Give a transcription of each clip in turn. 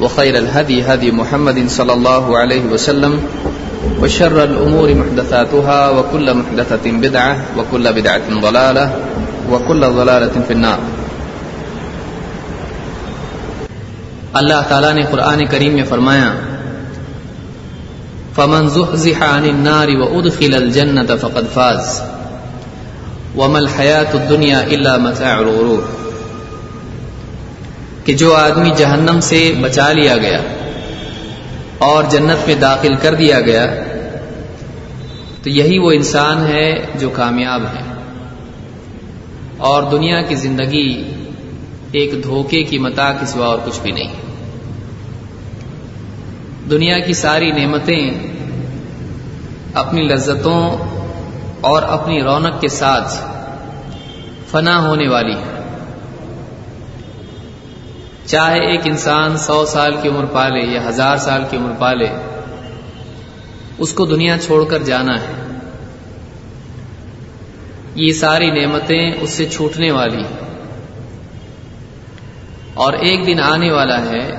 وخير الهدي هدي محمد صلى الله عليه وسلم وشر الأمور محدثاتها وكل محدثة بدعة وكل بدعة ضلالة وكل ضلالة في النار. اللہ تعالیٰ نے قرآن کریم میں فرمایا، فمن زحزح عن النار وادخل الجنة فقد فاز۔ وما الحياة الدنيا الا متاع الغرور۔ کہ جو آدمی جہنم سے بچا لیا گیا اور جنت میں داخل کر دیا گیا، تو یہی وہ انسان ہے جو کامیاب ہے۔ اور دنیا کی زندگی ایک دھوکے کی متا کے سوا اور کچھ بھی نہیں۔ دنیا کی ساری نعمتیں اپنی لذتوں اور اپنی رونق کے ساتھ فنا ہونے والی ہے چاہے ایک انسان سو سال کی عمر پالے یا ہزار سال کی عمر پالے، اس کو دنیا چھوڑ کر جانا ہے۔ یہ ساری نعمتیں اس سے چھوٹنے والی۔ ہیں اور ایک دن آنے والا ہے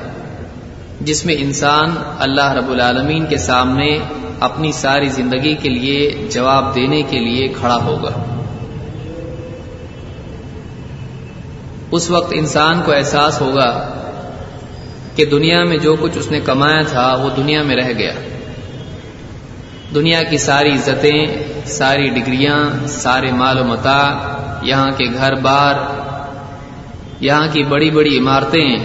جس میں انسان اللہ رب العالمین کے سامنے اپنی ساری زندگی کے لیے جواب دینے کے لیے کھڑا ہوگا۔ اس وقت انسان کو احساس ہوگا کہ دنیا میں جو کچھ اس نے کمایا تھا وہ دنیا میں رہ گیا۔ دنیا کی ساری عزتیں، ساری ڈگریاں، سارے مال و متا، یہاں کے گھر بار، یہاں کی بڑی بڑی عمارتیں،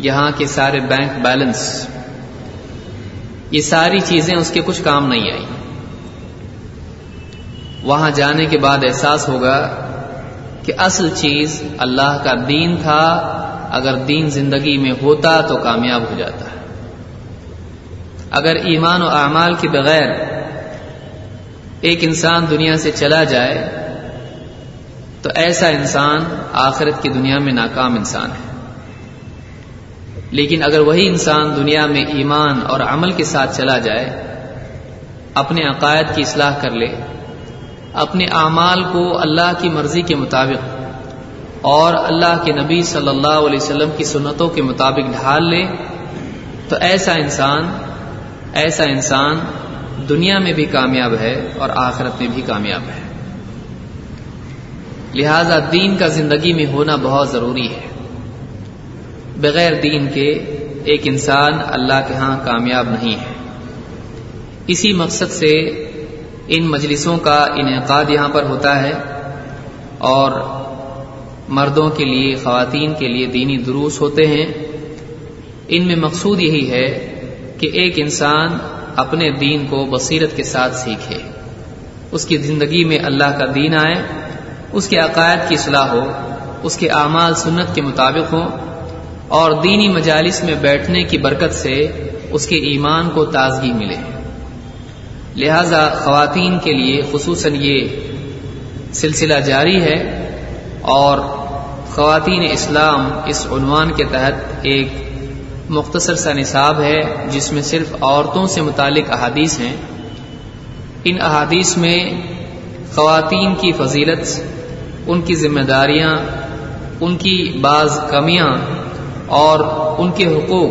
یہاں کے سارے بینک بیلنس، یہ ساری چیزیں اس کے کچھ کام نہیں آئی وہاں جانے کے بعد احساس ہوگا کہ اصل چیز اللہ کا دین تھا، اگر دین زندگی میں ہوتا تو کامیاب ہو جاتا۔ اگر ایمان و اعمال کے بغیر ایک انسان دنیا سے چلا جائے، تو ایسا انسان آخرت کی دنیا میں ناکام انسان ہے۔ لیکن اگر وہی انسان دنیا میں ایمان اور عمل کے ساتھ چلا جائے، اپنے عقائد کی اصلاح کر لے اپنے اعمال کو اللہ کی مرضی کے مطابق اور اللہ کے نبی صلی اللہ علیہ وسلم کی سنتوں کے مطابق ڈھال لے، تو ایسا انسان ایسا انسان دنیا میں بھی کامیاب ہے اور آخرت میں بھی کامیاب ہے۔ لہذا دین کا زندگی میں ہونا بہت ضروری ہے۔ بغیر دین کے ایک انسان اللہ کے ہاں کامیاب نہیں ہے۔ اسی مقصد سے ان مجلسوں کا انعقاد یہاں پر ہوتا ہے اور مردوں کے لیے، خواتین کے لیے دینی دروس ہوتے ہیں۔ ان میں مقصود یہی ہے کہ ایک انسان اپنے دین کو بصیرت کے ساتھ سیکھے۔ اس کی زندگی میں اللہ کا دین آئے، اس کے عقائد کی اصلاح ہو، اس کے اعمال سنت کے مطابق ہوں اور دینی مجالس میں بیٹھنے کی برکت سے اس کے ایمان کو تازگی ملے۔ لہذا خواتین کے لیے خصوصاً یہ سلسلہ جاری ہے اور خواتین اسلام اس عنوان کے تحت ایک مختصر سا نصاب ہے جس میں صرف عورتوں سے متعلق احادیث ہیں۔ ان احادیث میں خواتین کی فضیلت، ان کی ذمہ داریاں، ان کی بعض کمیاں اور ان کے حقوق،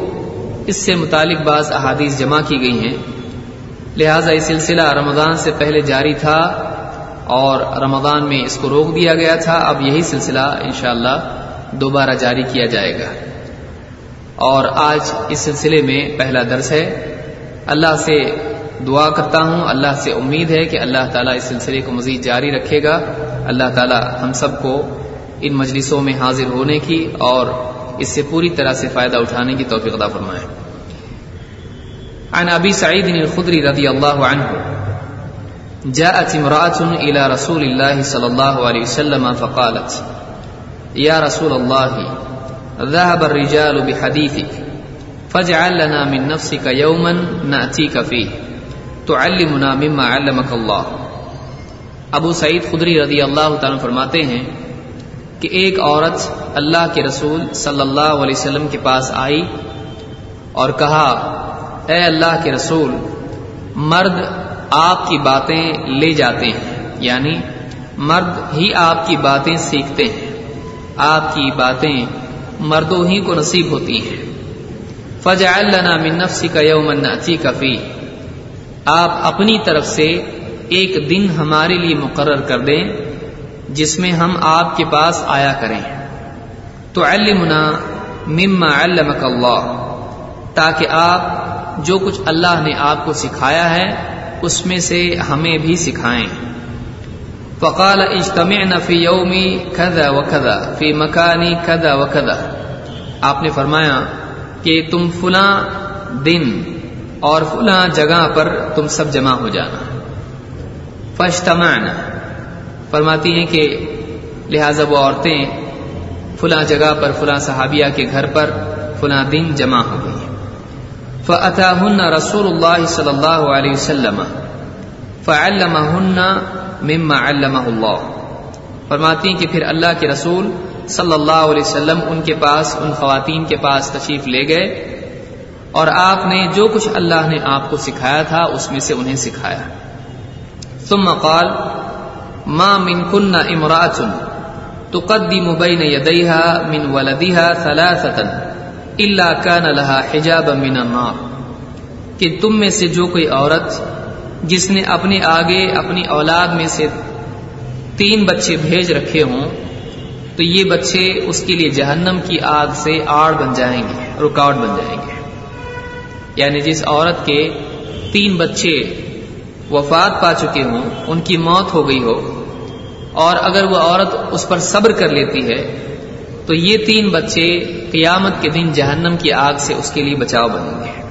اس سے متعلق بعض احادیث جمع کی گئی ہیں۔ لہذا یہ سلسلہ رمضان سے پہلے جاری تھا اور رمضان میں اس کو روک دیا گیا تھا۔ اب یہی سلسلہ انشاءاللہ دوبارہ جاری کیا جائے گا۔ اور آج اس سلسلے میں پہلا درس ہے۔ اللہ سے دعا کرتا ہوں۔ اللہ سے امید ہے کہ اللہ تعالیٰ اس سلسلے کو مزید جاری رکھے گا۔ اللہ تعالیٰ ہم سب کو ان مجلسوں میں حاضر ہونے کی اور اس سے پوری طرح سے فائدہ اٹھانے کی توفیق عطا فرمائے۔ عن ابي سعيد الخدري رضي الله عنه جاءت امرأة إلى رسول الله صلى الله عليه وسلم فقالت يا رسول الله ذهب الرجال بحديثك فجعل لنا من نفسك يوما نأتيك فيه تعلمنا مما علمك الله ابو سعید خدری رضی اللہ تعالیٰ فرماتے ہیں کہ ایک عورت اللہ کے رسول صلی اللہ علیہ وسلم کے پاس آئی اور کہا اے اللہ کے رسول، مرد آپ کی باتیں لے جاتے ہیں یعنی مرد ہی آپ کی باتیں سیکھتے ہیں۔ آپ کی باتیں مردوں ہی کو نصیب ہوتی ہیں۔ فجعل لنا من نفسك يوما ناتيك فيه آپ اپنی طرف سے ایک دن ہمارے لیے مقرر کر دیں، جس میں ہم آپ کے پاس آیا کریں۔ تو علمنا مما علمك اللہ، تاکہ آپ جو کچھ اللہ نے آپ کو سکھایا ہے، اس میں سے ہمیں بھی سکھائیں۔ فقال اجتمعنا في يومي كذا وكذا في مكاني كذا وكذا آپ نے فرمایا کہ تم فلاں دن اور فلاں جگہ پر تم سب جمع ہو جانا۔ فاجتمعنا۔ فرماتی ہیں کہ لہذا وہ عورتیں فلاں جگہ پر، فلاں صحابیہ کے گھر پر فلاں دن جمع ہو گئی فأتاهن رسول الله صلی اللہ علیہ وسلم فعلمهن مما علمه اللہ فرماتی ہیں کہ پھر اللہ کے رسول صلی اللہ علیہ وسلم ان کے پاس، ان خواتین کے پاس تشریف لے گئے اور آپ نے جو کچھ اللہ نے آپ کو سکھایا تھا، اس میں سے انہیں سکھایا۔ ثم قال، ما من كن امرأة تقدم بين يديها من ولدها ثلاثة الا كان لها حجابا من النار کہ تم میں سے جو کوئی عورت جس نے اپنے آگے اپنی اولاد میں سے تین بچے بھیج رکھے ہوں، تو یہ بچے اس کے لیے جہنم کی آگ سے آڑ بن جائیں گے، رکاوٹ بن جائیں گے۔ یعنی جس عورت کے تین بچے وفات پا چکے ہوں، ان کی موت ہو گئی ہو، اور اگر وہ عورت اس پر صبر کر لیتی ہے تو یہ تین بچے قیامت کے دن جہنم کی آگ سے اس کے لیے بچاؤ بنیں گے۔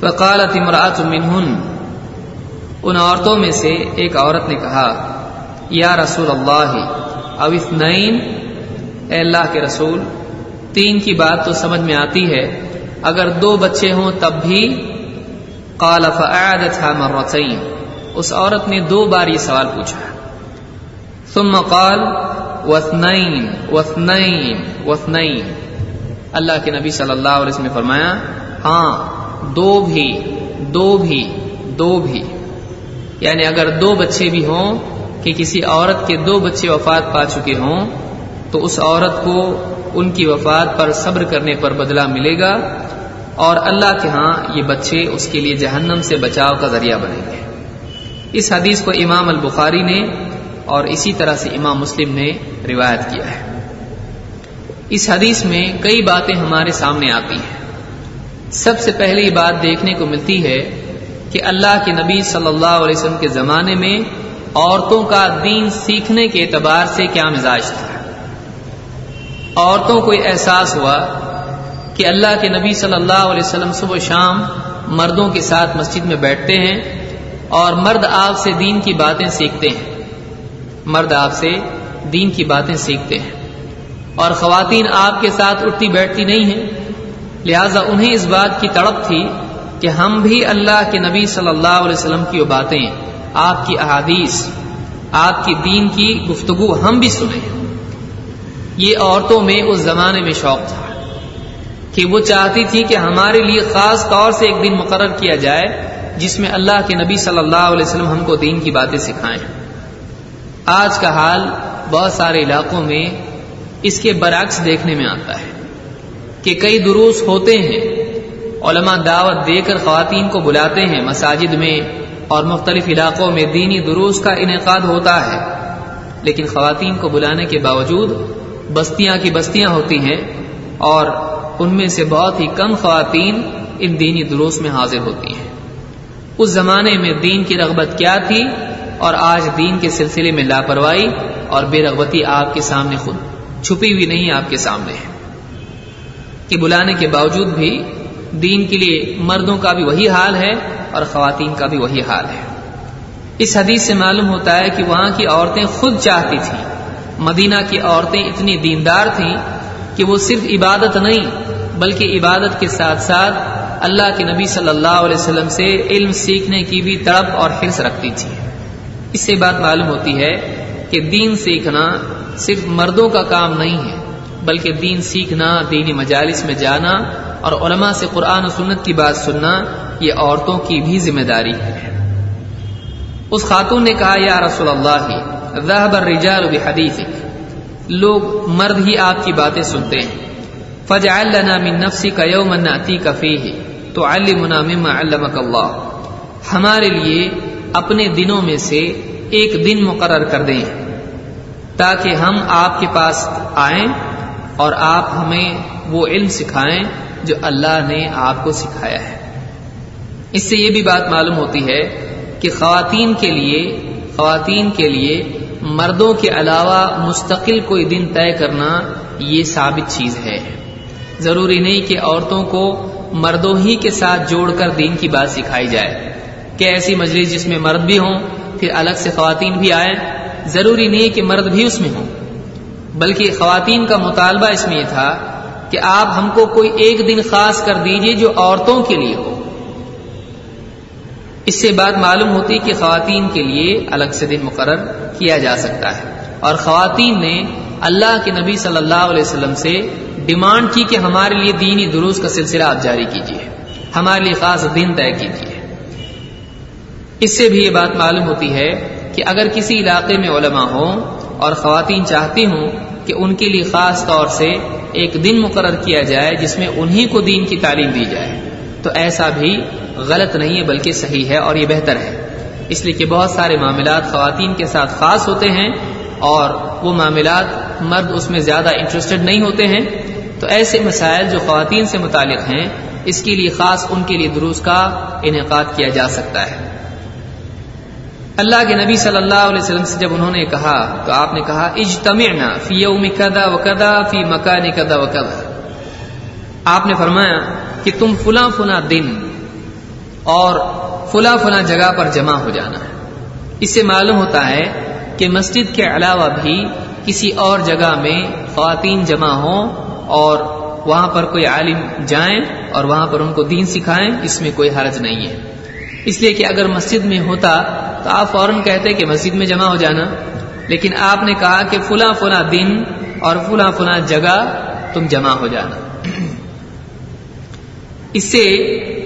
فقالت امراۃ منہن، ان عورتوں میں سے ایک عورت نے کہا، یا رسول اللہ، او اثنین، اے اللہ کے رسول، تین کی بات تو سمجھ میں آتی ہے، اگر دو بچے ہوں تب بھی قال فاعادتها مرتين اس عورت نے دو بار یہ سوال پوچھا۔ ثم قال واثنين واثنين واثنين۔ اللہ کے نبی صلی اللہ علیہ وسلم نے فرمایا ہاں دو بھی دو بھی دو بھی۔ یعنی اگر دو بچے بھی ہوں کہ کسی عورت کے دو بچے وفات پا چکے ہوں، تو اس عورت کو ان کی وفات پر صبر کرنے پر بدلہ ملے گا اور اللہ کے ہاں یہ بچے اس کے لیے جہنم سے بچاؤ کا ذریعہ بنیں گے۔ اس حدیث کو امام البخاری نے اور اسی طرح سے امام مسلم نے روایت کیا ہے۔ اس حدیث میں کئی باتیں ہمارے سامنے آتی ہیں۔ سب سے پہلی بات دیکھنے کو ملتی ہے کہ اللہ کے نبی صلی اللہ علیہ وسلم کے زمانے میں عورتوں کا دین سیکھنے کے اعتبار سے کیا مزاج تھا۔ عورتوں کو احساس ہوا کہ اللہ کے نبی صلی اللہ علیہ وسلم صبح شام مردوں کے ساتھ مسجد میں بیٹھتے ہیں اور مرد آپ سے دین کی باتیں سیکھتے ہیں۔ مرد آپ سے دین کی باتیں سیکھتے ہیں۔ اور خواتین آپ کے ساتھ اٹھتی بیٹھتی نہیں ہیں۔ لہذا انہیں اس بات کی تڑپ تھی کہ ہم بھی اللہ کے نبی صلی اللہ علیہ وسلم کی وہ باتیں، آپ کی احادیث، آپ کی دین کی گفتگو ہم بھی سنیں۔ یہ عورتوں میں اس زمانے میں شوق تھا کہ وہ چاہتی تھی کہ ہمارے لیے خاص طور سے ایک دن مقرر کیا جائے، جس میں اللہ کے نبی صلی اللہ علیہ وسلم ہم کو دین کی باتیں سکھائیں۔ آج کا حال بہت سارے علاقوں میں اس کے برعکس دیکھنے میں آتا ہے کہ کئی دروس ہوتے ہیں، علماء دعوت دے کر خواتین کو بلاتے ہیں مساجد میں اور مختلف علاقوں میں دینی دروس کا انعقاد ہوتا ہے۔ لیکن خواتین کو بلانے کے باوجود بستیاں کی بستیاں ہوتی ہیں اور ان میں سے بہت ہی کم خواتین ان دینی دروس میں حاضر ہوتی ہیں۔ اس زمانے میں دین کی رغبت کیا تھی؟ اور آج دین کے سلسلے میں لاپرواہی اور بے رغبتی آپ کے سامنے خود چھپی ہوئی نہیں آپ کے سامنے ہے۔ کہ بلانے کے باوجود بھی دین کے لیے مردوں کا بھی وہی حال ہے اور خواتین کا بھی وہی حال ہے۔ اس حدیث سے معلوم ہوتا ہے کہ وہاں کی عورتیں خود چاہتی تھیں۔ مدینہ کی عورتیں اتنی دیندار تھیں کہ وہ صرف عبادت نہیں، بلکہ عبادت کے ساتھ ساتھ اللہ کے نبی صلی اللہ علیہ وسلم سے علم سیکھنے کی بھی تڑپ اور حرص رکھتی تھی اس سے بات معلوم ہوتی ہے کہ دین سیکھنا صرف مردوں کا کام نہیں ہے، بلکہ دین سیکھنا، دینی مجالس میں جانا اور علماء سے قرآن و سنت کی بات سننا، یہ عورتوں کی بھی ذمہ داری ہے۔ اس خاتون نے کہا، یا رسول اللہ ذهب الرجال بحديثك لوگ مرد ہی آپ کی باتیں سنتے ہیں۔ فجعل لنا من نفسك يوما ناتيك فيه تعلمنا مما علمك الله ہمارے لیے اپنے دنوں میں سے ایک دن مقرر کر دیں تاکہ ہم آپ کے پاس آئیں اور آپ ہمیں وہ علم سکھائیں جو اللہ نے آپ کو سکھایا ہے۔ اس سے یہ بھی بات معلوم ہوتی ہے کہ خواتین کے لیے، خواتین کے لیے مردوں کے علاوہ مستقل کوئی دن طے کرنا یہ ثابت چیز ہے۔ ضروری نہیں کہ عورتوں کو مردوں ہی کے ساتھ جوڑ کر دین کی بات سکھائی جائے۔ کہ ایسی مجلس جس میں مرد بھی ہوں، پھر الگ سے خواتین بھی آئیں، ضروری نہیں کہ مرد بھی اس میں ہوں۔ بلکہ خواتین کا مطالبہ اس میں یہ تھا کہ آپ ہم کو کوئی ایک دن خاص کر دیجیے جو عورتوں کے لیے ہو۔ اس سے بات معلوم ہوتی کہ خواتین کے لیے الگ سے دن مقرر کیا جا سکتا ہے۔ اور خواتین نے اللہ کے نبی صلی اللہ علیہ وسلم سے ڈیمانڈ کی کہ ہمارے لیے دینی دروس کا سلسلہ آپ جاری کیجیے ہمارے لیے خاص دن طے کیجیے اس سے بھی یہ بات معلوم ہوتی ہے کہ اگر کسی علاقے میں علماء ہوں اور خواتین چاہتی ہوں کہ ان کے لیے خاص طور سے ایک دن مقرر کیا جائے جس میں انہی کو دین کی تعلیم دی جائے، تو ایسا بھی غلط نہیں ہے بلکہ صحیح ہے اور یہ بہتر ہے۔ اس لیے کہ بہت سارے معاملات خواتین کے ساتھ خاص ہوتے ہیں اور وہ معاملات مرد اس میں زیادہ انٹرسٹڈ نہیں ہوتے ہیں۔ تو ایسے مسائل جو خواتین سے متعلق ہیں، اس کے لیے خاص ان کے لیے دروس کا انعقاد کیا جا سکتا ہے۔ اللہ کے نبی صلی اللہ علیہ وسلم سے جب انہوں نے کہا، تو آپ نے کہا، اجتمعنا فی یوم کدا و کدا فی مکان کدا و کدا آپ نے فرمایا کہ تم فلاں فلاں دن اور فلاں فلاں جگہ پر جمع ہو جانا۔ ہے اس سے معلوم ہوتا ہے کہ مسجد کے علاوہ بھی کسی اور جگہ میں خواتین جمع ہوں اور وہاں پر کوئی عالم جائیں اور وہاں پر ان کو دین سکھائیں، اس میں کوئی حرج نہیں ہے۔ اس لیے کہ اگر مسجد میں ہوتا تو آپ فوراً کہتے کہ مسجد میں جمع ہو جانا۔ لیکن آپ نے کہا کہ فلاں فلاں دن اور فلاں فلاں جگہ تم جمع ہو جانا۔ اس سے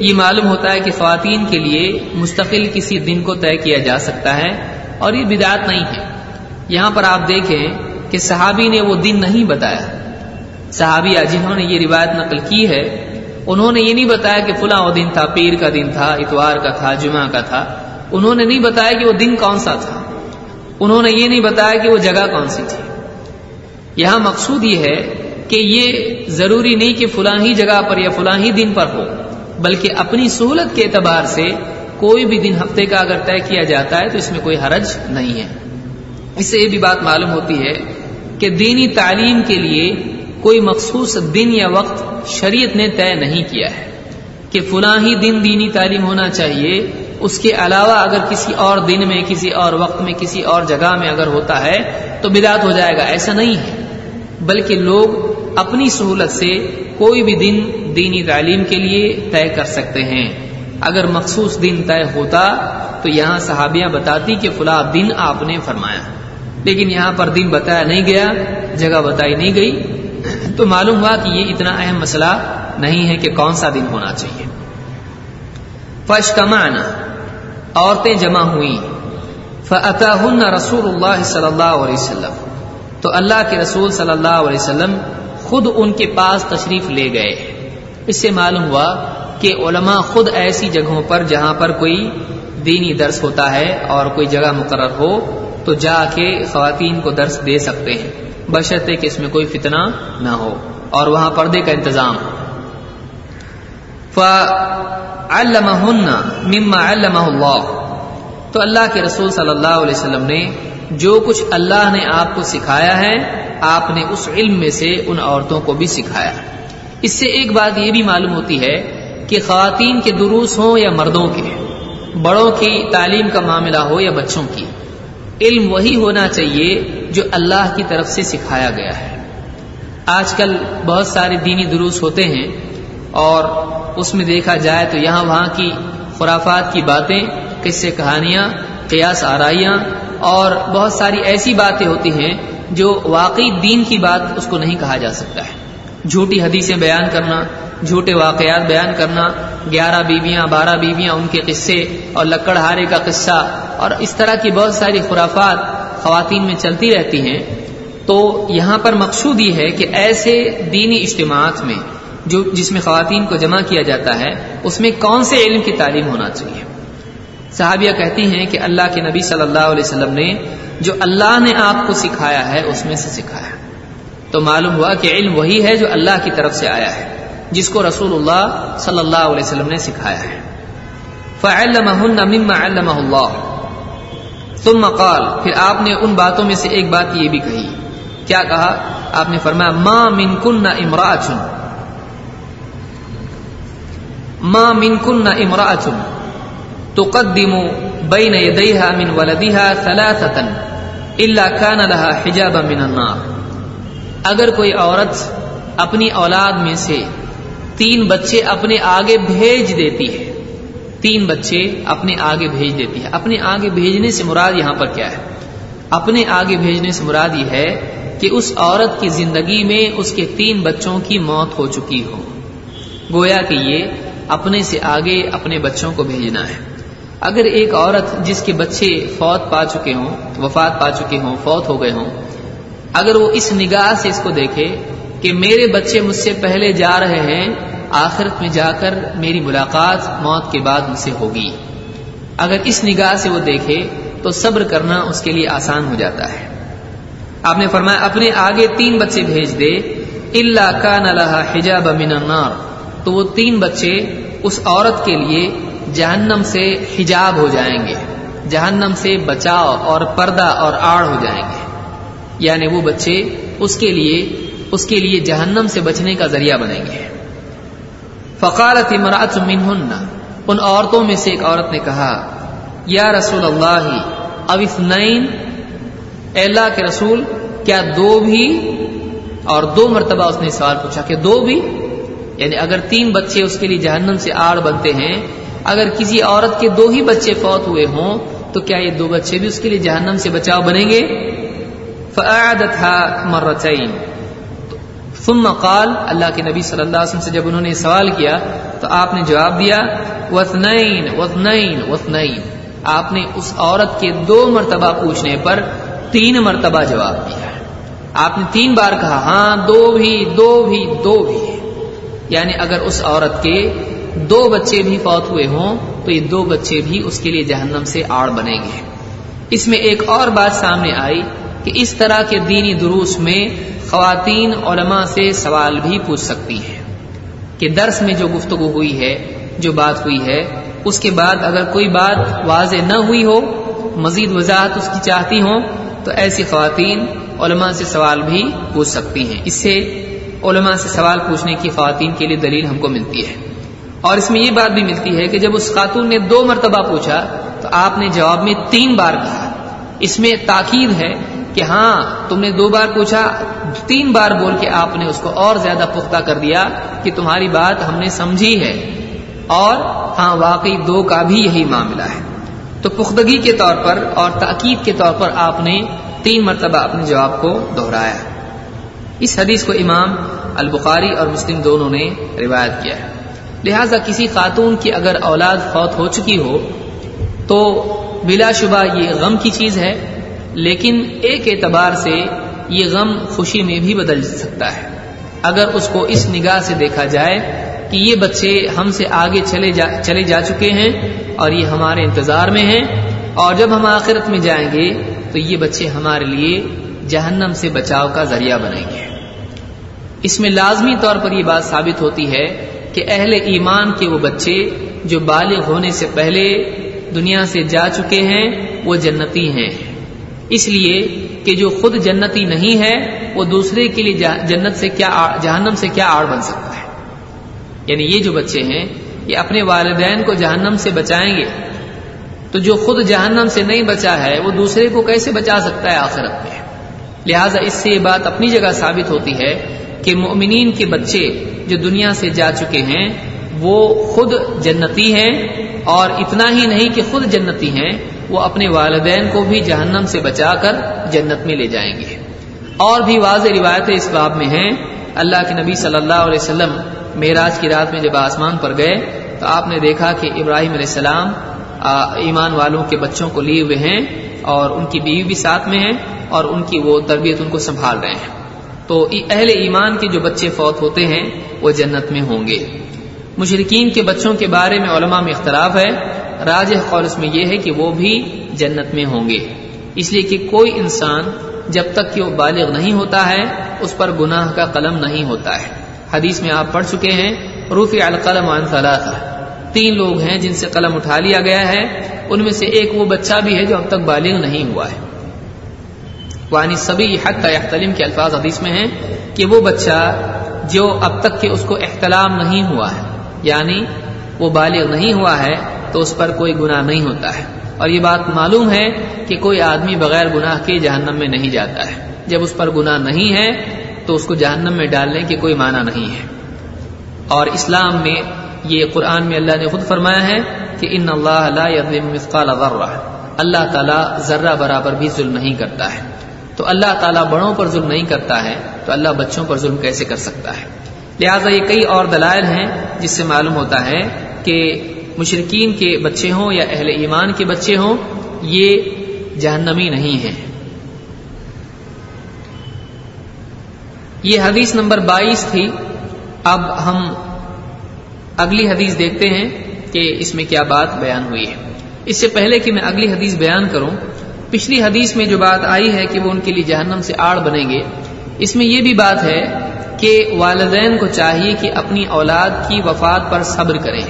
یہ معلوم ہوتا ہے کہ خواتین کے لیے مستقل کسی دن کو طے کیا جا سکتا ہے اور یہ بدعت نہیں ہے۔ یہاں پر آپ دیکھیں کہ صحابی نے وہ دن نہیں بتایا۔ صحابیہ جنہوں نے یہ روایت نقل کی ہے انہوں نے یہ نہیں بتایا کہ فلاں وہ دن تھا، پیر کا دن تھا، اتوار کا تھا، جمعہ کا تھا۔ انہوں نے نہیں بتایا کہ وہ دن کون سا تھا۔ انہوں نے یہ نہیں بتایا کہ وہ جگہ کون سی تھی۔ یہاں مقصود یہ ہے کہ یہ ضروری نہیں کہ فلاں ہی جگہ پر یا فلاں ہی دن پر ہو، بلکہ اپنی سہولت کے اعتبار سے کوئی بھی دن ہفتے کا اگر طے کیا جاتا ہے تو اس میں کوئی حرج نہیں ہے۔ اس سے یہ بھی بات معلوم ہوتی ہے کہ دینی تعلیم کے لیے کوئی مخصوص دن یا وقت شریعت نے طے نہیں کیا ہے کہ فلاں ہی دن دینی تعلیم ہونا چاہیے۔ اس کے علاوہ اگر کسی اور دن میں، کسی اور وقت میں، کسی اور جگہ میں اگر ہوتا ہے تو بدعت ہو جائے گا۔ ایسا نہیں ہے۔ بلکہ لوگ اپنی سہولت سے کوئی بھی دن دینی تعلیم کے لیے طے کر سکتے ہیں۔ اگر مخصوص دن طے ہوتا تو یہاں صحابیاں بتاتی کہ فلاں دن آپ نے فرمایا۔ لیکن یہاں پر دن بتایا نہیں گیا، جگہ بتائی نہیں گئی۔ تو معلوم ہوا کہ یہ اتنا اہم مسئلہ نہیں ہے کہ کون سا دن ہونا چاہیے۔ فش عورتیں جمع ہوئی فعطا رسول اللہ صلی اللہ علیہ وسلم۔ تو اللہ کے رسول صلی اللہ علیہ وسلم خود ان کے پاس تشریف لے گئے۔ اس سے معلوم ہوا کہ علماء خود ایسی جگہوں پر جہاں پر کوئی دینی درس ہوتا ہے اور کوئی جگہ مقرر ہو، تو جا کے خواتین کو درس دے سکتے ہیں۔ بشرطے کہ اس میں کوئی فتنہ نہ ہو اور وہاں پردے کا انتظام۔ مما علمہ اللہ تو اللہ کے رسول صلی اللہ علیہ وسلم نے جو کچھ اللہ نے آپ کو سکھایا ہے، آپ نے اس علم میں سے ان عورتوں کو بھی سکھایا۔ اس سے ایک بات یہ بھی معلوم ہوتی ہے کہ خواتین کے دروس ہوں یا مردوں کے، بڑوں کی تعلیم کا معاملہ ہو یا بچوں کی، علم وہی ہونا چاہیے جو اللہ کی طرف سے سکھایا گیا ہے۔ آج کل بہت سارے دینی دروس ہوتے ہیں اور اس میں دیکھا جائے تو یہاں وہاں کی خرافات کی باتیں، قصے کہانیاں، قیاس آرائیاں اور بہت ساری ایسی باتیں ہوتی ہیں جو واقعی دین کی بات اس کو نہیں کہا جا سکتا ہے۔ جھوٹی حدیثیں بیان کرنا، جھوٹے واقعات بیان کرنا، گیارہ بیویاں، بارہ بیویاں ان کے قصے اور لکڑ ہارے کا قصہ اور اس طرح کی بہت ساری خرافات خواتین میں چلتی رہتی ہیں، تو یہاں پر مقصود یہ ہے کہ ایسے دینی اجتماعات میں جو جس میں خواتین کو جمع کیا جاتا ہے، اس میں کون سے علم کی تعلیم ہونا چاہیے؟ صحابیہ کہتی ہیں کہ اللہ کے نبی صلی اللہ علیہ وسلم نے جو اللہ نے آپ کو سکھایا ہے، اس میں سے سکھایا۔ تو معلوم ہوا کہ علم وہی ہے جو اللہ کی طرف سے آیا ہے، جس کو رسول اللہ صلی اللہ علیہ وسلم نے سکھایا ہے۔ مما علمہ اللہ ثم قال، پھر آپ نے ان باتوں میں سے ایک بات یہ بھی کہی۔ کیا کہا؟ آپ نے فرمایا، ما من کن امراچن ما من کن امراچن تقدم بین یدیها من ولدها ثلاثه الا كان لها حجابا من النار۔ اگر کوئی عورت اپنی اولاد میں سے تین بچے اپنے آگے بھیج دیتی ہے تین بچے اپنے آگے بھیج دیتی ہے۔ اپنے آگے بھیجنے سے مراد یہاں پر کیا ہے؟ اپنے آگے بھیجنے سے مراد یہ ہے کہ اس عورت کی زندگی میں اس کے تین بچوں کی موت ہو چکی ہو۔ گویا کہ یہ اپنے سے آگے اپنے بچوں کو بھیجنا ہے۔ اگر ایک عورت جس کے بچے فوت پا چکے ہوں، وفات پا چکے ہوں، فوت ہو گئے ہوں، اگر وہ اس نگاہ سے اس کو دیکھے کہ میرے بچے مجھ سے پہلے جا رہے ہیں آخرت میں جا کر میری ملاقات موت کے بعد مجھ سے ہوگی۔ اگر اس نگاہ سے وہ دیکھے تو صبر کرنا اس کے لیے آسان ہو جاتا ہے۔ آپ نے فرمایا، اپنے آگے تین بچے بھیج دے۔ اللہ کا نلح حجاب من النار۔ تو وہ تین بچے اس عورت کے لیے جہنم سے حجاب ہو جائیں گے۔ جہنم سے بچاؤ اور پردہ اور آڑ ہو جائیں گے۔ یعنی وہ بچے اس کے لیے، اس کے لیے جہنم سے بچنے کا ذریعہ بنیں گے۔ فقالت امراط منہن ان عورتوں میں سے ایک عورت نے کہا، یا رسول اللہ، اب اثنین اے اللہ کے رسول، کیا دو بھی اور دو مرتبہ اس نے سوال پوچھا کہ دو بھی؟ یعنی اگر تین بچے اس کے لیے جہنم سے آڑ بنتے ہیں، اگر کسی عورت کے دو ہی بچے فوت ہوئے ہوں، تو کیا یہ دو بچے بھی اس کے لیے جہنم سے بچاؤ بنیں گے؟ فعادتها مرتين۔ ثم قال، اللہ کے نبی صلی اللہ علیہ وسلم سے جب انہوں نے سوال کیا، تو آپ نے جواب دیا وثنین وثنین وثنین آپ نے اس عورت کے دو مرتبہ پوچھنے پر تین مرتبہ جواب دیا۔ آپ نے تین بار کہا ہاں دو بھی دو بھی دو بھی یعنی اگر اس عورت کے دو بچے بھی فوت ہوئے ہوں، تو یہ دو بچے بھی اس کے لیے جہنم سے آڑ بنیں گے۔ اس میں ایک اور بات سامنے آئی کہ اس طرح کے دینی دروس میں خواتین علماء سے سوال بھی پوچھ سکتی ہیں کہ درس میں جو گفتگو ہوئی ہے، جو بات ہوئی ہے، اس کے بعد اگر کوئی بات واضح نہ ہوئی ہو، مزید وضاحت اس کی چاہتی ہوں، تو ایسی خواتین علماء سے سوال بھی پوچھ سکتی ہیں۔ اس سے علماء سے سوال پوچھنے کی خواتین کے لیے دلیل ہم کو ملتی ہے۔ اور اس میں یہ بات بھی ملتی ہے کہ جب اس خاتون نے دو مرتبہ پوچھا، تو آپ نے جواب میں تین بار کہا۔ اس میں تاکید ہے کہ ہاں تم نے دو بار پوچھا، تین بار بول کے آپ نے اس کو اور زیادہ پختہ کر دیا کہ تمہاری بات ہم نے سمجھی ہے۔ اور ہاں واقعی دو کا بھی یہی معاملہ ہے۔ تو پختگی کے طور پر اور تاکید کے طور پر آپ نے تین مرتبہ اپنے جواب کو دہرایا۔ اس حدیث کو امام البخاری اور مسلم دونوں نے روایت کیا ہے۔ لہذا کسی خاتون کی اگر اولاد فوت ہو چکی ہو، تو بلا شبہ یہ غم کی چیز ہے لیکن ایک اعتبار سے یہ غم خوشی میں بھی بدل سکتا ہے۔ اگر اس کو اس نگاہ سے دیکھا جائے کہ یہ بچے ہم سے آگے چلے جا چلے جا چکے ہیں اور یہ ہمارے انتظار میں ہیں اور جب ہم آخرت میں جائیں گے تو یہ بچے ہمارے لیے جہنم سے بچاؤ کا ذریعہ بنیں گے۔ اس میں لازمی طور پر یہ بات ثابت ہوتی ہے کہ اہل ایمان کے وہ بچے جو بالغ ہونے سے پہلے دنیا سے جا چکے ہیں، وہ جنتی ہیں۔ اس لیے کہ جو خود جنتی نہیں ہے، وہ دوسرے کے لیے جنت سے کیا جہنم سے کیا آڑ بن سکتا ہے۔ یعنی یہ جو بچے ہیں، یہ اپنے والدین کو جہنم سے بچائیں گے۔ تو جو خود جہنم سے نہیں بچا ہے، وہ دوسرے کو کیسے بچا سکتا ہے آخرت میں؟ لہٰذا اس سے یہ بات اپنی جگہ ثابت ہوتی ہے کہ مومنین کے بچے جو دنیا سے جا چکے ہیں وہ خود جنتی ہیں اور اتنا ہی نہیں کہ خود جنتی ہیں، وہ اپنے والدین کو بھی جہنم سے بچا کر جنت میں لے جائیں گے۔ اور بھی واضح روایتیں اس باب میں ہیں۔ اللہ کے نبی صلی اللہ علیہ وسلم معراج کی رات میں جب آسمان پر گئے، تو آپ نے دیکھا کہ ابراہیم علیہ السلام ایمان والوں کے بچوں کو لیے ہوئے ہیں اور ان کی بیوی بھی ساتھ میں ہیں اور ان کی وہ تربیت ان کو سنبھال رہے ہیں۔ تو اہل ایمان کے جو بچے فوت ہوتے ہیں، وہ جنت میں ہوں گے۔ مشرقین کے بچوں کے بارے میں علماء میں اختلاف ہے۔ راج قول اس میں یہ ہے کہ وہ بھی جنت میں ہوں گے۔ اس لیے کہ کوئی انسان جب تک کہ وہ بالغ نہیں ہوتا ہے، اس پر گناہ کا قلم نہیں ہوتا ہے۔ حدیث میں آپ پڑھ چکے ہیں روفی القلم عن ثلاثہ۔ تین لوگ ہیں جن سے قلم اٹھا لیا گیا ہے۔ ان میں سے ایک وہ بچہ بھی ہے جو اب تک بالغ نہیں ہوا ہے۔ وانی سبھی حق کا کے الفاظ حدیث میں ہیں کہ وہ بچہ جو اب تک کہ اس کو احتلام نہیں ہوا ہے۔ یعنی وہ بالغ نہیں ہوا ہے تو اس پر کوئی گناہ نہیں ہوتا ہے۔ اور یہ بات معلوم ہے کہ کوئی آدمی بغیر گناہ کے جہنم میں نہیں جاتا ہے۔ جب اس پر گناہ نہیں ہے تو اس کو جہنم میں ڈالنے کی کوئی معنی نہیں ہے۔ اور اسلام میں یہ قرآن میں اللہ نے خود فرمایا ہے کہ ان اللہ لا مثقال ذرہ۔ اللہ تعالیٰ ذرہ برابر بھی ظلم نہیں کرتا ہے۔ تو اللہ تعالیٰ بڑوں پر ظلم نہیں کرتا ہے، تو اللہ بچوں پر ظلم کیسے کر سکتا ہے؟ لہٰذا یہ کئی اور دلائل ہیں جس سے معلوم ہوتا ہے کہ مشرقین کے بچے ہوں یا اہل ایمان کے بچے ہوں، یہ جہنمی نہیں ہیں۔ یہ حدیث نمبر بائیس تھی۔ اب ہم اگلی حدیث دیکھتے ہیں کہ اس میں کیا بات بیان ہوئی ہے۔ اس سے پہلے کہ میں اگلی حدیث بیان کروں، پچھلی حدیث میں جو بات آئی ہے کہ وہ ان کے لیے جہنم سے آڑ بنیں گے، اس میں یہ بھی بات ہے کہ والدین کو چاہیے کہ اپنی اولاد کی وفات پر صبر کریں۔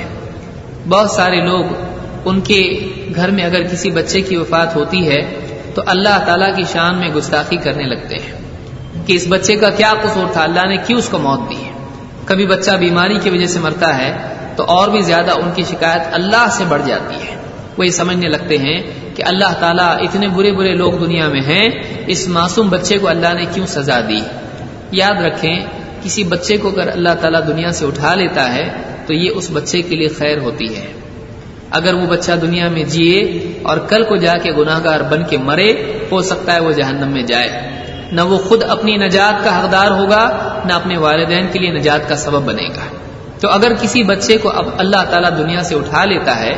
بہت سارے لوگ ان کے گھر میں اگر کسی بچے کی وفات ہوتی ہے، تو اللہ تعالی کی شان میں گستاخی کرنے لگتے ہیں کہ اس بچے کا کیا قصور تھا، اللہ نے کیوں اس کو موت دی ہے؟ کبھی بچہ بیماری کی وجہ سے مرتا ہے، تو اور بھی زیادہ ان کی شکایت اللہ سے بڑھ جاتی ہے۔ وہ یہ سمجھنے لگتے ہیں کہ اللہ تعالیٰ اتنے برے برے لوگ دنیا میں ہیں، اس معصوم بچے کو اللہ نے کیوں سزا دی؟ یاد رکھیں کسی بچے کو اگر اللہ تعالیٰ دنیا سے اٹھا لیتا ہے، تو یہ اس بچے کے لیے خیر ہوتی ہے۔ اگر وہ بچہ دنیا میں جیے اور کل کو جا کے گناہ گار بن کے مرے، ہو سکتا ہے وہ جہنم میں جائے۔ نہ وہ خود اپنی نجات کا حقدار ہوگا، نہ اپنے والدین کے لیے نجات کا سبب بنے گا۔ تو اگر کسی بچے کو اب اللہ تعالیٰ دنیا سے اٹھا لیتا ہے،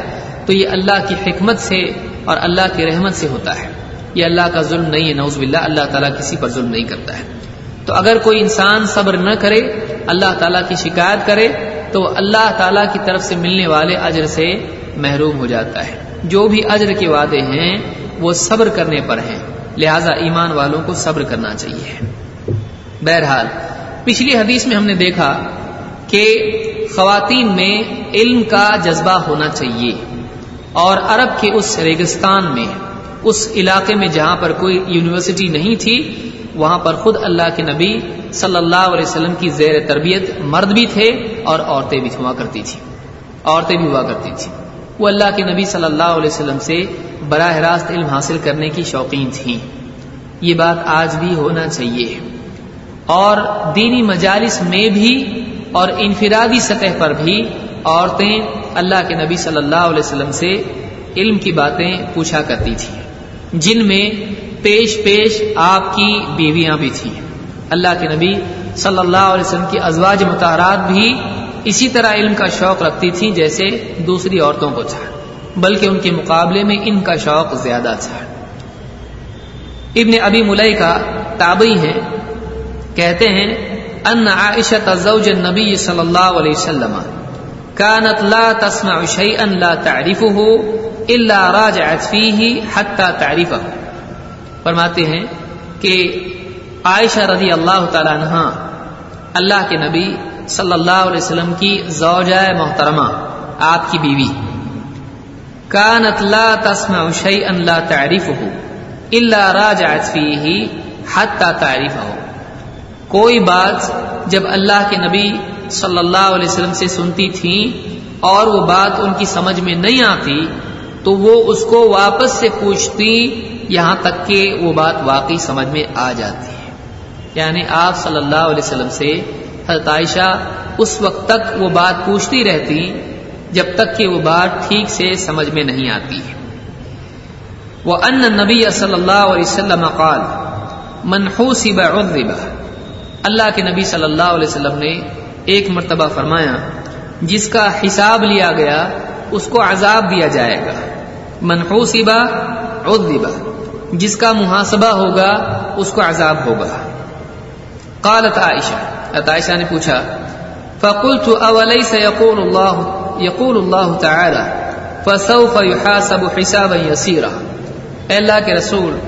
تو یہ اللہ کی حکمت سے اور اللہ کی رحمت سے ہوتا ہے۔ یہ اللہ کا ظلم نہیں ہے نوز باللہ، اللہ تعالیٰ کسی پر ظلم نہیں کرتا ہے۔ تو اگر کوئی انسان صبر نہ کرے، اللہ تعالیٰ کی شکایت کرے، تو اللہ تعالیٰ کی طرف سے ملنے والے اجر سے محروم ہو جاتا ہے۔ جو بھی اجر کے وعدے ہیں، وہ صبر کرنے پر ہیں۔ لہذا ایمان والوں کو صبر کرنا چاہیے۔ بہرحال، پچھلی حدیث میں ہم نے دیکھا کہ خواتین میں علم کا جذبہ ہونا چاہیے۔ اور عرب کے اس ریگستان میں، اس علاقے میں جہاں پر کوئی یونیورسٹی نہیں تھی وہاں پر خود اللہ کے نبی صلی اللہ علیہ وسلم کی زیر تربیت مرد بھی تھے اور عورتیں بھی ہوا کرتی تھی عورتیں بھی ہوا کرتی تھی وہ اللہ کے نبی صلی اللہ علیہ وسلم سے براہ راست علم حاصل کرنے کی شوقین تھیں۔ یہ بات آج بھی ہونا چاہیے۔ اور دینی مجالس میں بھی اور انفرادی سطح پر بھی عورتیں اللہ کے نبی صلی اللہ علیہ وسلم سے علم کی باتیں پوچھا کرتی تھیں۔ جن میں پیش پیش آپ کی بیویاں بھی تھیں۔ اللہ کے نبی صلی اللہ علیہ وسلم کی ازواج متحرات بھی اسی طرح علم کا شوق رکھتی تھیں جیسے دوسری عورتوں کو تھا بلکہ ان کے مقابلے میں ان کا شوق زیادہ تھا۔ ابن ابی ملئی کا تابعی ہے کہتے ہیں، ان عائشہ زوج النبی صلی اللہ علیہ وسلم كانت لا تسمع شيئا لا تعرفه الا راجعت فيه حتى تعرفه فرماتے ہیں کہ عائشہ رضی اللہ تعالی عنہ اللہ کے نبی صلی اللہ علیہ وسلم کی زوجہ محترمہ، آپ کی بیوی۔ كانت لا تسمع شيئا لا تعرفه الا راجعت فيه حتى تعرفه کوئی بات جب اللہ کے نبی صلی اللہ علیہ وسلم سے سنتی تھیں اور وہ بات ان کی سمجھ میں نہیں آتی تو وہ اس کو واپس سے پوچھتی یہاں تک کہ وہ بات واقعی سمجھ میں آ جاتی ہے۔ یعنی آپ صلی اللہ علیہ وسلم سے حضرت عائشہ اس وقت تک وہ بات پوچھتی رہتی جب تک کہ وہ بات ٹھیک سے سمجھ میں نہیں آتی وہ ان نبی صلی اللہ علیہ وسلم قال منحوسی بعذب اللہ کے نبی صلی اللہ علیہ وسلم نے ایک مرتبہ فرمایا، جس کا حساب لیا گیا، اس کو عذاب دیا جائے گا۔ منحوسبہ عذب جس کا محاسبہ ہوگا، اس کو عذاب ہوگا۔ قالت عائشہ۔ عائشہ نے پوچھا، فقلت اوليس يقول الله يقول الله تعالى فسوف يحاسب حسابا يسيرا۔ اے اللہ کے رسول،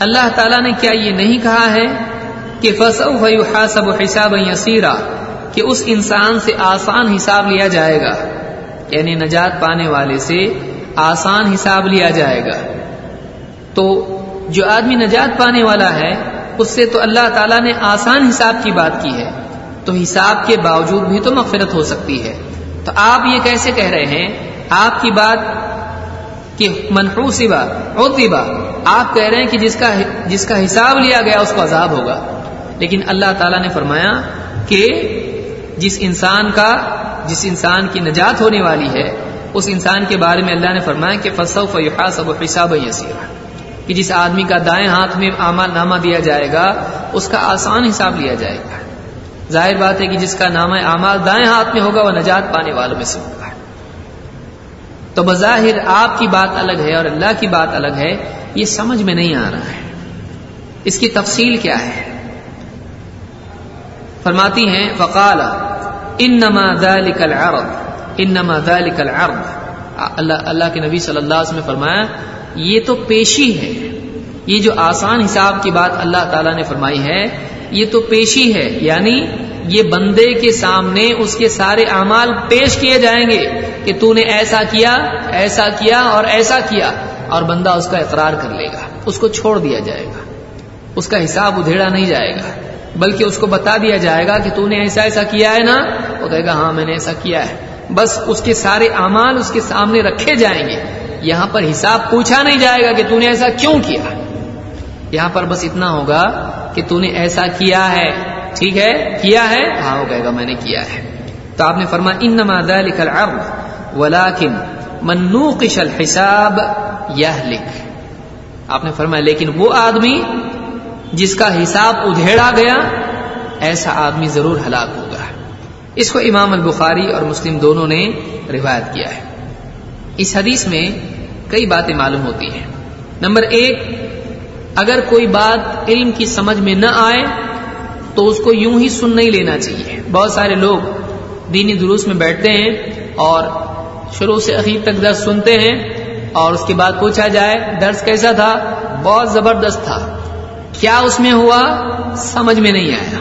اللہ تعالی نے کیا یہ نہیں کہا ہے کہ فسوف يحاسب حسابا يسيرا، کہ اس انسان سے آسان حساب لیا جائے گا یعنی نجات پانے والے سے آسان حساب لیا جائے گا۔ تو جو آدمی نجات پانے والا ہے، اس سے تو اللہ تعالیٰ نے آسان حساب کی بات کی ہے۔ تو حساب کے باوجود بھی تو مغفرت ہو سکتی ہے۔ تو آپ یہ کیسے کہہ رہے ہیں؟ آپ کی بات کہ منحوسبا عطبا آپ کہہ رہے ہیں کہ جس کا جس کا حساب لیا گیا، اس کو عذاب ہوگا۔ لیکن اللہ تعالیٰ نے فرمایا کہ جس انسان کا جس انسان کی نجات ہونے والی ہے، اس انسان کے بارے میں اللہ نے فرمایا کہ فصو فصوف یحاسب حساب یسیرا کہ جس آدمی کا دائیں ہاتھ میں اعمال نامہ دیا جائے گا، اس کا آسان حساب لیا جائے گا۔ ظاہر بات ہے کہ جس کا نام اعمال دائیں ہاتھ میں ہوگا، وہ نجات پانے والوں میں سے ہوگا۔ تو بظاہر آپ کی بات الگ ہے اور اللہ کی بات الگ ہے، یہ سمجھ میں نہیں آ رہا ہے۔ اس کی تفصیل کیا ہے؟ فرماتی ہیں فقال انما ذلك العرض، انما ذلك العرض۔ اللہ اللہ کے نبی صلی اللہ علیہ وسلم نے فرمایا یہ تو پیشی ہے۔ یہ جو آسان حساب کی بات اللہ تعالیٰ نے فرمائی ہے، یہ تو پیشی ہے۔ یعنی یہ بندے کے سامنے اس کے سارے اعمال پیش کیے جائیں گے کہ تو نے ایسا کیا ایسا کیا اور ایسا کیا، اور بندہ اس کا اقرار کر لے گا۔ اس کو چھوڑ دیا جائے گا۔ اس کا حساب ادھیڑا نہیں جائے گا۔ بلکہ اس کو بتا دیا جائے گا کہ تو نے ایسا ایسا کیا ہے نا؟ وہ کہے گا ہاں میں نے ایسا کیا ہے۔ بس اس کے سارے اعمال اس کے سامنے رکھے جائیں گے۔ یہاں پر حساب پوچھا نہیں جائے گا کہ تو نے ایسا کیوں کیا۔ یہاں پر بس اتنا ہوگا کہ تو نے ایسا کیا ہے۔ ٹھیک ہے؟ کیا ہے؟ ہاں وہ کہے گا، میں نے کیا ہے۔ تو آپ نے فرما انما ذلك العرض ولكن من نوقش الحساب يهلك آپ نے فرمایا، لیکن وہ آدمی جس کا حساب ادھیڑا گیا، ایسا آدمی ضرور ہلاک ہوگا۔ اس کو امام البخاری اور مسلم دونوں نے روایت کیا ہے۔ اس حدیث میں کئی باتیں معلوم ہوتی ہیں۔ نمبر ایک، اگر کوئی بات علم کی سمجھ میں نہ آئے، تو اس کو یوں ہی سن نہیں لینا چاہیے۔ بہت سارے لوگ دینی دروس میں بیٹھتے ہیں اور شروع سے اخیر تک درس سنتے ہیں اور اس کے بعد پوچھا جائے، درس کیسا تھا؟ بہت زبردست تھا۔ کیا اس میں ہوا؟ سمجھ میں نہیں آیا۔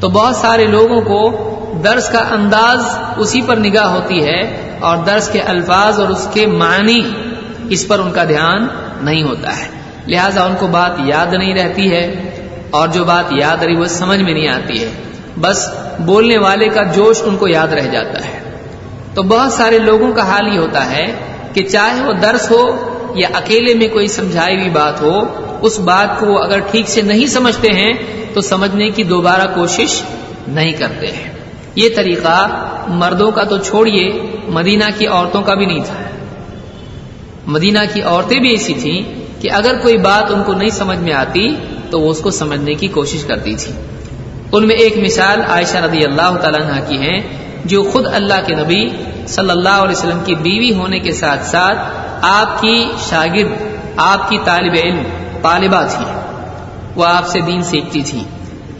تو بہت سارے لوگوں کو درس کا انداز اسی پر نگاہ ہوتی ہے اور درس کے الفاظ اور اس کے معنی اس پر ان کا دھیان نہیں ہوتا ہے۔ لہذا ان کو بات یاد نہیں رہتی ہے اور جو بات یاد رہی وہ سمجھ میں نہیں آتی ہے۔ بس بولنے والے کا جوش ان کو یاد رہ جاتا ہے۔ تو بہت سارے لوگوں کا حال یہ ہوتا ہے کہ چاہے وہ درس ہو یا اکیلے میں کوئی سمجھائی ہوئی بات ہو، اس بات کو وہ اگر ٹھیک سے نہیں سمجھتے ہیں تو سمجھنے کی دوبارہ کوشش نہیں کرتے ہیں۔ یہ طریقہ مردوں کا تو چھوڑیے، مدینہ کی عورتوں کا بھی نہیں تھا۔ مدینہ کی عورتیں بھی ایسی تھیں کہ اگر کوئی بات ان کو نہیں سمجھ میں آتی تو وہ اس کو سمجھنے کی کوشش کرتی تھی۔ ان میں ایک مثال عائشہ رضی اللہ تعالیٰ عنہ کی ہے، جو خود اللہ کے نبی صلی اللہ علیہ وسلم کی بیوی ہونے کے ساتھ ساتھ آپ کی شاگرد، آپ کی طالب علم، طالبہ تھی۔ وہ آپ سے دین سیکھتی تھی۔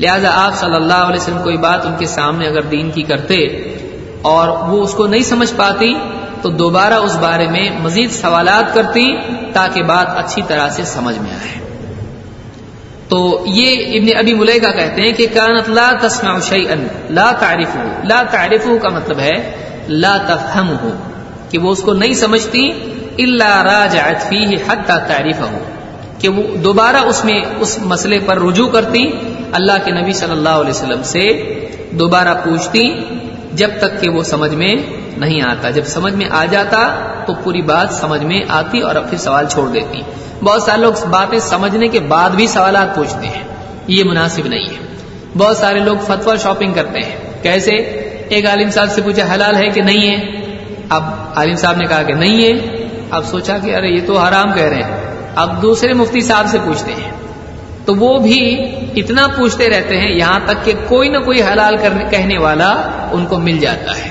لہذا آپ صلی اللہ علیہ وسلم کوئی بات ان کے سامنے اگر دین کی کرتے اور وہ اس کو نہیں سمجھ پاتی، تو دوبارہ اس بارے میں مزید سوالات کرتی تاکہ بات اچھی طرح سے سمجھ میں آئے۔ تو یہ ابن ابی ملیکا کہتے ہیں کہ کانت لا تسمع شیئا، لا تعرفه لا تعرفه کا مطلب ہے لا تفهمه کہ وہ اس کو نہیں سمجھتی، الا راجعت فيه حتى تعرفه کہ وہ دوبارہ اس میں، اس مسئلے پر رجوع کرتی اللہ کے نبی صلی اللہ علیہ وسلم سے دوبارہ پوچھتی، جب تک کہ وہ سمجھ میں نہیں آتا۔ جب سمجھ میں آ جاتا تو پوری بات سمجھ میں آتی اور اب پھر سوال چھوڑ دیتی۔ بہت سارے لوگ باتیں سمجھنے کے بعد بھی سوالات پوچھتے ہیں۔ یہ مناسب نہیں ہے۔ بہت سارے لوگ فتوا شاپنگ کرتے ہیں۔ کیسے؟ ایک عالم صاحب سے پوچھا، حلال ہے کہ نہیں ہے؟ اب عالم صاحب نے کہا کہ نہیں ہے۔ اب سوچا کہ ارے، یہ تو حرام کہہ رہے ہیں۔ اب دوسرے مفتی صاحب سے پوچھتے ہیں۔ تو وہ بھی اتنا پوچھتے رہتے ہیں، یہاں تک کہ کوئی نہ کوئی حلال کہنے والا ان کو مل جاتا ہے۔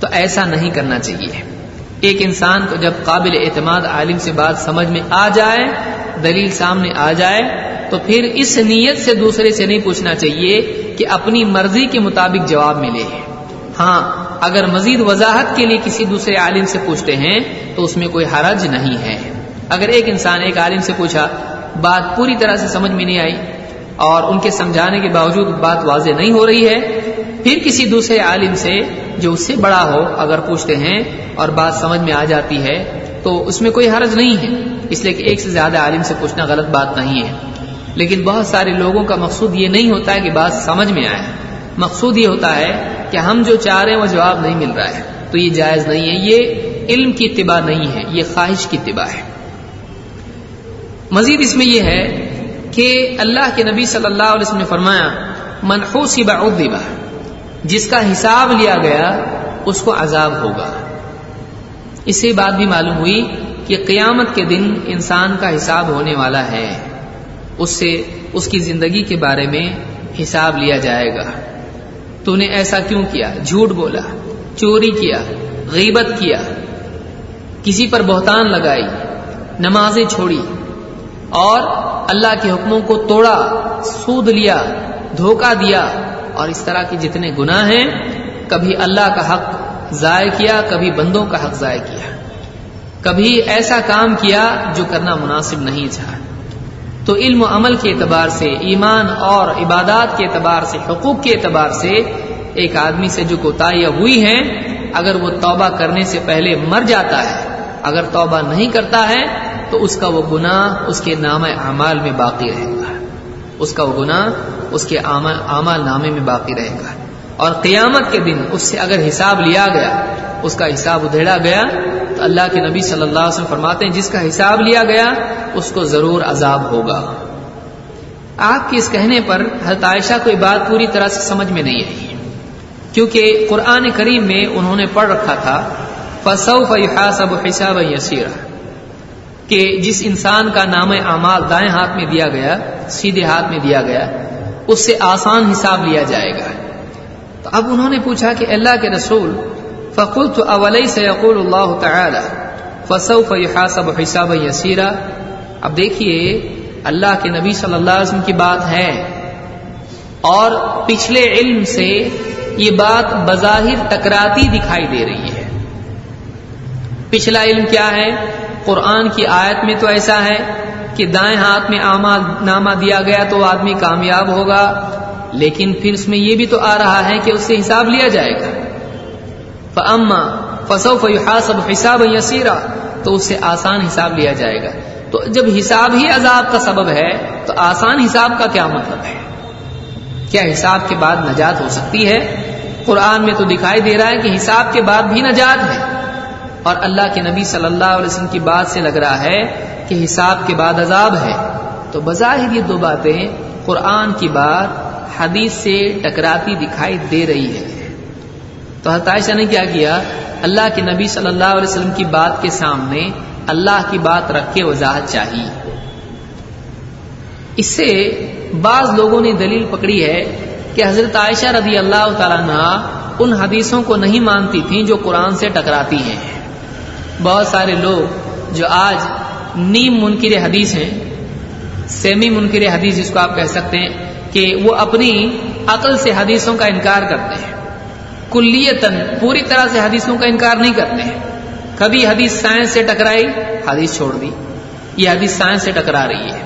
تو ایسا نہیں کرنا چاہیے۔ ایک انسان کو جب قابل اعتماد عالم سے بات سمجھ میں آ جائے، دلیل سامنے آ جائے، تو پھر اس نیت سے دوسرے سے نہیں پوچھنا چاہیے کہ اپنی مرضی کے مطابق جواب ملے۔ ہاں اگر مزید وضاحت کے لیے کسی دوسرے عالم سے پوچھتے ہیں، تو اس میں کوئی حرج نہیں ہے۔ اگر ایک انسان، ایک عالم سے پوچھا بات پوری طرح سے سمجھ میں نہیں آئی اور ان کے سمجھانے کے باوجود بات واضح نہیں ہو رہی ہے۔ پھر کسی دوسرے عالم سے جو اس سے بڑا ہو اگر پوچھتے ہیں اور بات سمجھ میں آ جاتی ہے تو اس میں کوئی حرج نہیں ہے۔ اس لیے کہ ایک سے زیادہ عالم سے پوچھنا غلط بات نہیں ہے۔ لیکن بہت سارے لوگوں کا مقصود یہ نہیں ہوتا ہے کہ بات سمجھ میں آئے۔ مقصود یہ ہوتا ہے کہ ہم جو چاہ رہے ہیں وہ جواب نہیں مل رہا ہے۔ تو یہ جائز نہیں ہے۔ یہ علم کی اتباع نہیں ہے۔ یہ خواہش کی اتباع ہے۔ مزید اس میں یہ ہے کہ اللہ کے نبی صلی اللہ علیہ وسلم نے فرمایا منحوسی ادبا جس کا حساب لیا گیا، اس کو عذاب ہوگا۔ اس سے بات بھی معلوم ہوئی کہ قیامت کے دن انسان کا حساب ہونے والا ہے۔ اس سے اس کی زندگی کے بارے میں حساب لیا جائے گا۔ تو نے ایسا کیوں کیا؟ جھوٹ بولا، چوری کیا، غیبت کیا، کسی پر بہتان لگائی، نمازیں چھوڑی اور اللہ کے حکموں کو توڑا، سود لیا، دھوکہ دیا اور اس طرح کے جتنے گناہ ہیں، کبھی اللہ کا حق ضائع کیا، کبھی بندوں کا حق ضائع کیا۔ کبھی ایسا کام کیا جو کرنا مناسب نہیں تھا۔ تو علم و عمل کے اعتبار سے، ایمان اور عبادات کے اعتبار سے، حقوق کے اعتبار سے ایک آدمی سے جو کوتاہیاں ہوئی ہیں، اگر وہ توبہ کرنے سے پہلے مر جاتا ہے، اگر توبہ نہیں کرتا ہے تو اس کا وہ گناہ اس کے نام اعمال میں باقی رہے گا۔ اس کا وہ گناہ اس کے اعمال نامے میں باقی رہے گا۔ اور قیامت کے دن اس سے اگر حساب لیا گیا، اس کا حساب ادھیڑا گیا، تو اللہ کے نبی صلی اللہ علیہ وسلم فرماتے ہیں، جس کا حساب لیا گیا، اس کو ضرور عذاب ہوگا۔ آپ کے اس کہنے پر حضرت عائشہ کوئی بات پوری طرح سے سمجھ میں نہیں آئی۔ کیونکہ قرآن کریم میں انہوں نے پڑھ رکھا تھا فصو فحاسب حساب یسیر کہ جس انسان کا نام اعمال دائیں ہاتھ میں دیا گیا، سیدھے ہاتھ میں دیا گیا، اس سے آسان حساب لیا جائے گا۔ تو اب انہوں نے پوچھا کہ اللہ کے رسول فقل تو اولئی سے یقول اللہ تعالی فصو فحاسب حساب یسیرا۔ اب دیکھیے، اللہ کے نبی صلی اللہ علیہ وسلم کی بات ہے۔ اور پچھلے علم سے یہ بات بظاہر ٹکراتی دکھائی دے رہی ہے۔ پچھلا علم کیا ہے؟ قرآن کی آیت میں تو ایسا ہے کہ دائیں ہاتھ میں نامہ دیا گیا تو آدمی کامیاب ہوگا، لیکن پھر اس میں یہ بھی تو آ رہا ہے کہ اس سے حساب لیا جائے گا۔ فما فصو فحاسب حساب یسیرا تو اس سے آسان حساب لیا جائے گا۔ تو جب حساب ہی عذاب کا سبب ہے، تو آسان حساب کا کیا مطلب ہے؟ کیا حساب کے بعد نجات ہو سکتی ہے؟ قرآن میں تو دکھائی دے رہا ہے کہ حساب کے بعد بھی نجات ہے۔ اور اللہ کے نبی صلی اللہ علیہ وسلم کی بات سے لگ رہا ہے کہ حساب کے بعد عذاب ہے۔ تو بظاہر یہ دو باتیں قرآن کی بات حدیث سے ٹکراتی دکھائی دے رہی ہے۔ تو حتائشہ نے کیا کیا؟ اللہ کے نبی صلی اللہ علیہ وسلم کی بات کے سامنے اللہ کی بات رکھ کے وضاحت چاہیے اس سے بعض لوگوں نے دلیل پکڑی ہے کہ حضرت عائشہ رضی اللہ تعالیٰ عنہ ان حدیثوں کو نہیں مانتی تھیں جو قرآن سے ٹکراتی ہیں۔ بہت سارے لوگ جو آج نیم منکر حدیث ہیں، سیمی منکر حدیث جس کو آپ کہہ سکتے ہیں کہ وہ اپنی عقل سے حدیثوں کا انکار کرتے ہیں۔ کلیتن پوری طرح سے حدیثوں کا انکار نہیں کرتے ہیں۔ کبھی حدیث سائنس سے ٹکرائی، حدیث چھوڑ دی۔ یہ حدیث سائنس سے ٹکرا رہی ہے۔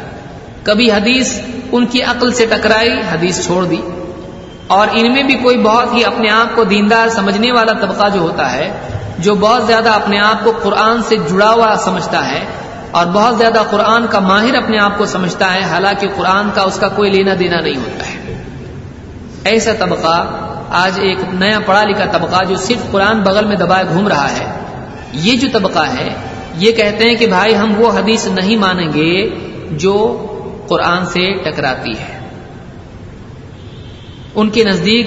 کبھی حدیث ان کی عقل سے ٹکرائی، حدیث چھوڑ دی۔ اور ان میں بھی کوئی بہت ہی اپنے آپ کو دیندار سمجھنے والا طبقہ جو ہوتا ہے جو بہت زیادہ اپنے آپ کو قرآن سے جڑا ہوا سمجھتا ہے اور بہت زیادہ قرآن کا ماہر اپنے آپ کو سمجھتا ہے، حالانکہ قرآن کا اس کا کوئی لینا دینا نہیں ہوتا ہے۔ ایسا طبقہ آج ایک نیا پڑھا لکھا طبقہ جو صرف قرآن بغل میں دبائے گھوم رہا ہے، یہ جو طبقہ ہے، یہ کہتے ہیں کہ بھائی ہم وہ حدیث نہیں مانیں گے جو قرآن سے ٹکراتی ہے۔ ان کے نزدیک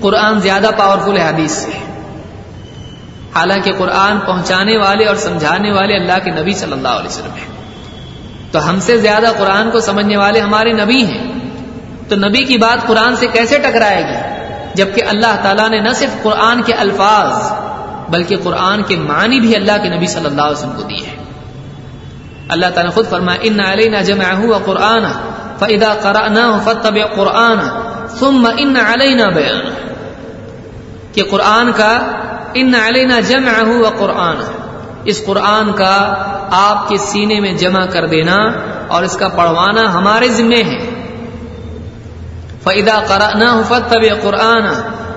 قرآن زیادہ پاورفل ہے حدیث سے۔ حالانکہ قرآن پہنچانے والے اور سمجھانے والے اللہ کے نبی صلی اللہ علیہ وسلم ہیں۔ تو ہم سے زیادہ قرآن کو سمجھنے والے ہمارے نبی ہیں۔ تو نبی کی بات قرآن سے کیسے ٹکرائے گی؟ جبکہ اللہ تعالیٰ نے نہ صرف قرآن کے الفاظ، بلکہ قرآن کے معنی بھی اللہ کے نبی صلی اللہ علیہ وسلم کو دیے ہیں۔ اللہ تعالیٰ خود فرمایا، ان علینا جمعہ و قرآن فاذا قرأناه فاتبع قرآن ثم ان علینا بیان کہ قرآن کا ان علینا جمعہ و قرآن۔ اس قرآن کا آپ کے سینے میں جمع کر دینا اور اس کا پڑھوانا ہمارے ذمے ہے۔ فَإِذَا قَرَأْنَاهُ فَاتَّبِعْ قُرْآنَ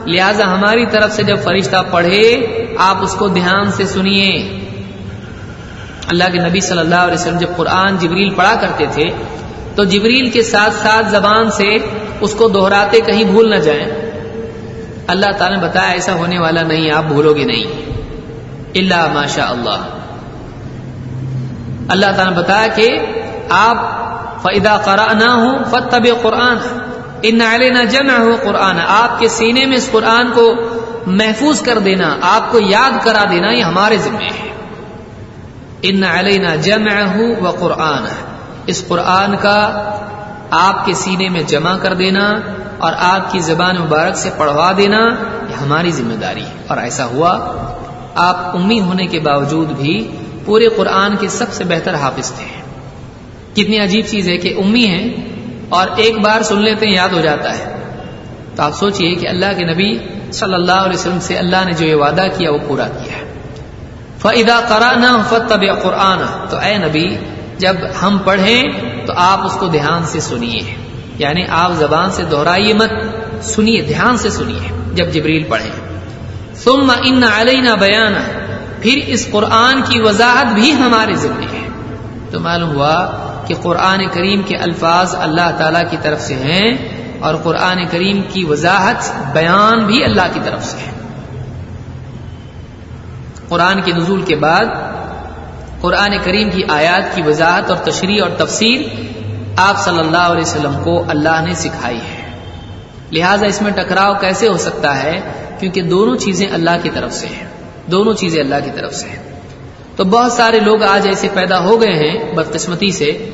لہذا ہماری طرف سے جب فرشتہ پڑھے، آپ اس کو دھیان سے سنیے۔ اللہ کے نبی صلی اللہ علیہ وسلم جب قرآن جبریل پڑھا کرتے تھے، تو جبریل کے ساتھ ساتھ زبان سے اس کو دہراتے کہیں بھول نہ جائیں۔ اللہ تعالیٰ نے بتایا ایسا ہونے والا نہیں، آپ بھولو گے نہیں۔ اللہ ماشاء اللہ۔ اللہ تعالیٰ نے بتایا کہ آپ فیدا قرا نہ ہوں فتب قرآن۔ ان علینا جمع ہو قرآن۔ آپ کے سینے میں اس قرآن کو محفوظ کر دینا، آپ کو یاد کرا دینا، یہ ہمارے ذمے ہے۔ ان علینا جمع و قرآن اس قرآن کا آپ کے سینے میں جمع کر دینا اور آپ کی زبان مبارک سے پڑھوا دینا یہ ہماری ذمہ داری ہے۔ اور ایسا ہوا، آپ امی ہونے کے باوجود بھی پورے قرآن کے سب سے بہتر حافظ تھے۔ کتنی عجیب چیز ہے کہ امی ہیں اور ایک بار سن لیتے ہیں، یاد ہو جاتا ہے۔ تو آپ سوچئے کہ اللہ کے نبی صلی اللہ علیہ وسلم سے اللہ نے جو یہ وعدہ کیا، وہ پورا کیا ہے۔ فَإِذَا قَرَأْنَا فَاتَّبِعْ قُرْآنَ تو اے نبی، جب ہم پڑھیں تو آپ اس کو دھیان سے سنیے۔ یعنی آپ زبان سے دہرائیے مت، سنیے، دھیان سے سنیے، جب جبریل پڑھیں ثم ان علینا بیانا، پھر اس قرآن کی وضاحت بھی ہمارے ذمے ہے۔ تو معلوم ہوا کہ قرآن کریم کے الفاظ اللہ تعالی کی طرف سے ہیں اور قرآن کریم کی وضاحت بیان بھی اللہ کی طرف سے ہے۔ قرآن کے نزول کے بعد قرآن کریم کی آیات کی وضاحت اور تشریح اور تفسیر آپ صلی اللہ علیہ وسلم کو اللہ نے سکھائی ہے۔ لہذا اس میں ٹکراؤ کیسے ہو سکتا ہے؟ کیونکہ دونوں چیزیں اللہ کی طرف سے ہیں۔ دونوں چیزیں اللہ کی طرف سے ہیں۔ تو بہت سارے لوگ آج ایسے پیدا ہو گئے ہیں بدقسمتی سے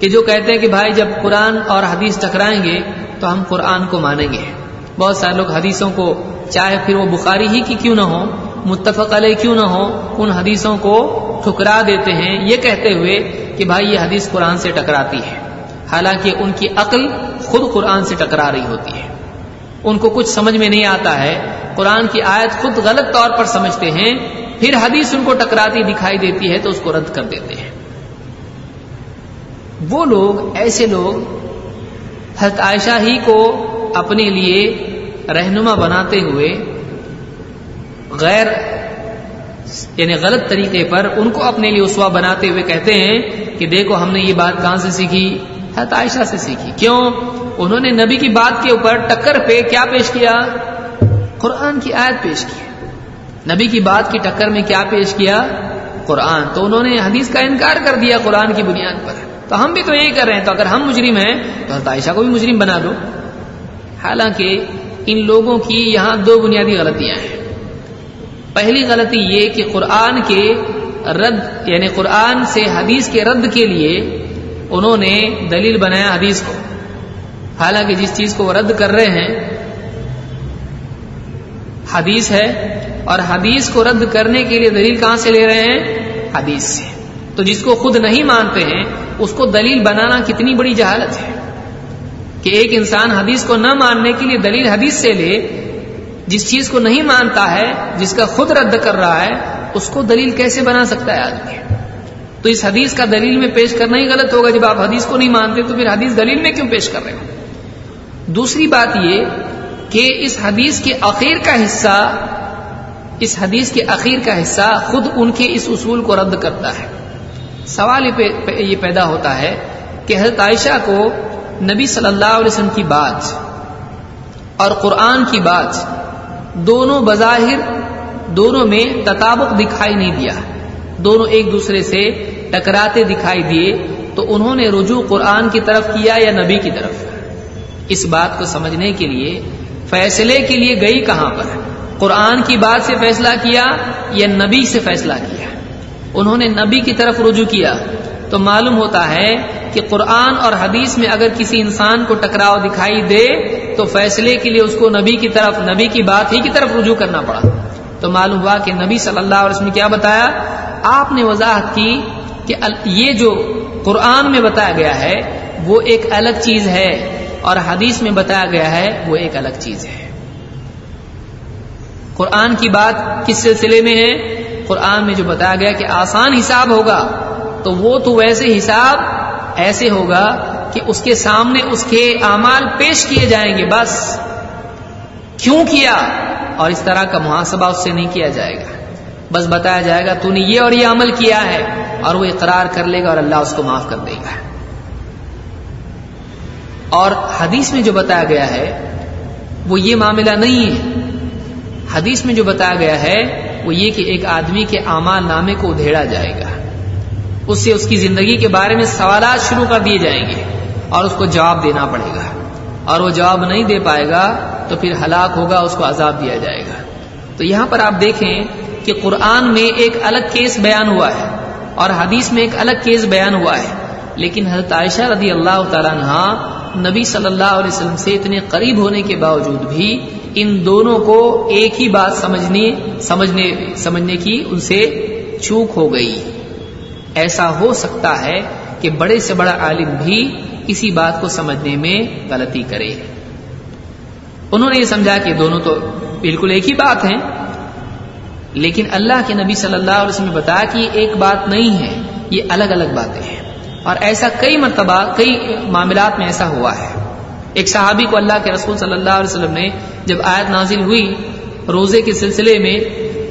کہ جو کہتے ہیں کہ بھائی جب قرآن اور حدیث ٹکرائیں گے تو ہم قرآن کو مانیں گے۔ بہت سارے لوگ حدیثوں کو چاہے پھر وہ بخاری ہی کی کیوں نہ ہو متفق علیہ کیوں نہ ہو ان حدیثوں کو ٹھکرا دیتے ہیں۔ یہ کہتے ہوئے کہ بھائی یہ حدیث قرآن سے ٹکراتی ہے۔ حالانکہ ان کی عقل خود قرآن سے ٹکرا رہی ہوتی ہے۔ ان کو کچھ سمجھ میں نہیں آتا ہے۔ قرآن کی آیت خود غلط طور پر سمجھتے ہیں، پھر حدیث ان کو ٹکراتی دکھائی دیتی ہے تو اس کو رد کر دیتے ہیں۔ وہ لوگ، ایسے لوگ، حضرت عائشہ ہی کو اپنے لیے رہنما بناتے ہوئے غیر یعنی غلط طریقے پر ان کو اپنے لیے اسوا بناتے ہوئے کہتے ہیں کہ دیکھو ہم نے یہ بات کہاں سے سیکھی؟ حضرت عائشہ سے سیکھی۔ کیوں؟ انہوں نے نبی کی بات کے اوپر ٹکر پہ کیا پیش کیا؟ قرآن کی آیت پیش کی۔ نبی کی بات کی ٹکر میں کیا پیش کیا؟ قرآن۔ تو انہوں نے حدیث کا انکار کر دیا قرآن کی بنیاد پر۔ تو ہم بھی تو یہی کر رہے ہیں۔ تو اگر ہم مجرم ہیں، تو حضرت عائشہ کو بھی مجرم بنا دو۔ حالانکہ ان لوگوں کی یہاں دو بنیادی غلطیاں ہیں۔ پہلی غلطی یہ کہ قرآن کے رد یعنی قرآن سے حدیث کے رد کے لیے انہوں نے دلیل بنایا حدیث کو۔ حالانکہ جس چیز کو وہ رد کر رہے ہیں، حدیث ہے اور حدیث کو رد کرنے کے لیے دلیل کہاں سے لے رہے ہیں؟ حدیث سے۔ تو جس کو خود نہیں مانتے ہیں، اس کو دلیل بنانا کتنی بڑی جہالت ہے۔ کہ ایک انسان حدیث کو نہ ماننے کے لیے دلیل حدیث سے لے، جس چیز کو نہیں مانتا ہے، جس کا خود رد کر رہا ہے، اس کو دلیل کیسے بنا سکتا ہے آدمی؟ تو اس حدیث کا دلیل میں پیش کرنا ہی غلط ہوگا جب آپ حدیث کو نہیں مانتے تو پھر حدیث دلیل میں کیوں پیش کر رہے ہو؟ دوسری بات یہ کہ اس حدیث کے اخیر کا حصہ، اس حدیث کے اخیر کا حصہ خود ان کے اس اصول کو رد کرتا ہے۔ سوال یہ پیدا ہوتا ہے کہ حضرت عائشہ کو نبی صلی اللہ علیہ وسلم کی بات اور قرآن کی بات دونوں بظاہر دونوں میں تطابق دکھائی نہیں دیا۔ دونوں ایک دوسرے سے ٹکراتے دکھائی دیے، تو انہوں نے رجوع قرآن کی طرف کیا یا نبی کی طرف؟ اس بات کو سمجھنے کے لیے، فیصلے کے لیے گئی کہاں پر؟ قرآن کی بات سے فیصلہ کیا یا نبی سے فیصلہ کیا؟ انہوں نے نبی کی طرف رجوع کیا، تو معلوم ہوتا ہے کہ قرآن اور حدیث میں اگر کسی انسان کو ٹکراؤ دکھائی دے، تو فیصلے کے لیے اس کو نبی کی طرف، نبی کی بات ہی کی طرف رجوع کرنا پڑا۔ تو معلوم ہوا کہ نبی صلی اللہ علیہ وسلم نے کیا بتایا؟ آپ نے وضاحت کی کہ یہ جو قرآن میں بتایا گیا ہے، وہ ایک الگ چیز ہے اور حدیث میں بتایا گیا ہے، وہ ایک الگ چیز ہے۔ قرآن کی بات کس سلسلے میں ہے؟ قرآن میں جو بتایا گیا کہ آسان حساب ہوگا، تو وہ تو ویسے حساب ایسے ہوگا کہ اس کے سامنے اس کے اعمال پیش کیے جائیں گے، بس۔ کیوں کیا؟ اور اس طرح کا محاسبہ اس سے نہیں کیا جائے گا۔ بس بتایا جائے گا، تو نے یہ اور یہ عمل کیا ہے اور وہ اقرار کر لے گا اور اللہ اس کو معاف کر دے گا۔ اور حدیث میں جو بتایا گیا ہے، وہ یہ معاملہ نہیں ہے۔ حدیث میں جو بتایا گیا ہے، وہ یہ کہ ایک آدمی کے اعمال نامے کو ادھیڑا جائے گا۔ اس سے اس کی زندگی کے بارے میں سوالات شروع کر دیے جائیں گے اور اس کو جواب دینا پڑے گا۔ اور وہ جواب نہیں دے پائے گا تو پھر ہلاک ہوگا، اس کو عذاب دیا جائے گا۔ تو یہاں پر آپ دیکھیں کہ قرآن میں ایک الگ کیس بیان ہوا ہے اور حدیث میں ایک الگ کیس بیان ہوا ہے۔ لیکن حضرت عائشہ رضی اللہ تعالیٰ عنہ نبی صلی اللہ علیہ وسلم سے اتنے قریب ہونے کے باوجود بھی ان دونوں کو ایک ہی بات سمجھنے سمجھنے سمجھنے کی ان سے چوک ہو گئی۔ ایسا ہو سکتا ہے کہ بڑے سے بڑا عالم بھی کسی بات کو سمجھنے میں غلطی کرے۔ انہوں نے یہ سمجھا کہ دونوں تو بالکل ایک ہی بات ہیں۔ لیکن اللہ کے نبی صلی اللہ علیہ وسلم نے بتایا کہ یہ ایک بات نہیں ہے، یہ الگ الگ باتیں ہیں۔ اور ایسا کئی مرتبہ، کئی معاملات میں ایسا ہوا ہے۔ ایک صحابی کو اللہ کے رسول صلی اللہ علیہ وسلم نے جب آیت نازل ہوئی روزے کے سلسلے میں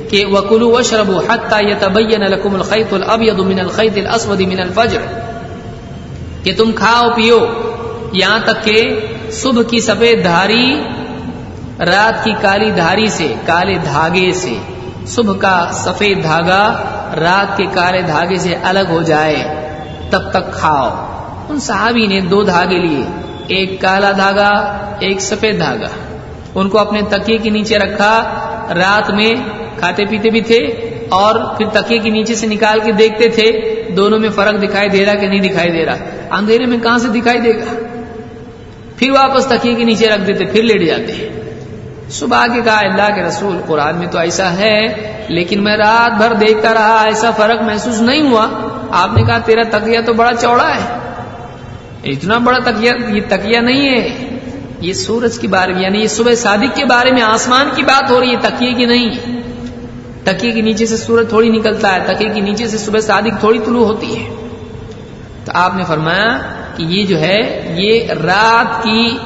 کہ وکلو و شرب حتہ یتبین لکم الخیط الابیض من الخیط الاسود من الفجر۔ کہ تم کھاؤ، پیو۔ یہاں تک کہ صبح کی سفید دھاری رات کی کالی دھاری سے، کالے دھاگے سے۔ صبح کا سفید دھاگا رات کے کالے دھاگے سے الگ ہو جائے۔ تب تک کھاؤ۔ ان صحابی نے دو دھاگے لیے، ایک کالا دھاگا، ایک سفید دھاگا۔ ان کو اپنے تکیے کے نیچے رکھا۔ رات میں کھاتے پیتے بھی تھے اور پھر تکیے کے نیچے سے نکال کے دیکھتے تھے۔ دونوں میں فرق دکھائی دے رہا کہ نہیں دکھائی دے رہا۔ اندھیرے میں کہاں سے دکھائی دے گا؟ پھر واپس تکیے کے نیچے رکھ دیتے، پھر لیٹ جاتے۔ صبح کے کہا، اللہ کے رسول، قرآن میں تو ایسا ہے، لیکن میں رات بھر دیکھتا رہا، ایسا فرق محسوس نہیں ہوا۔ آپ نے کہا، تیرا تکیا تو بڑا چوڑا ہے۔ اتنا بڑا تکیا یہ تکیا نہیں ہے۔ یہ سورج کی بارے میں یعنی یہ صبح صادق کے بارے میں آسمان کی بات ہو رہی ہے تکیے کی نہیں۔ تکیے کے نیچے سے سورج تھوڑی نکلتا ہے تکیے کے نیچے سے صبح صادق تھوڑی طلوع ہوتی ہے۔ تو آپ نے فرمایا کہ یہ جو ہے، یہ رات کی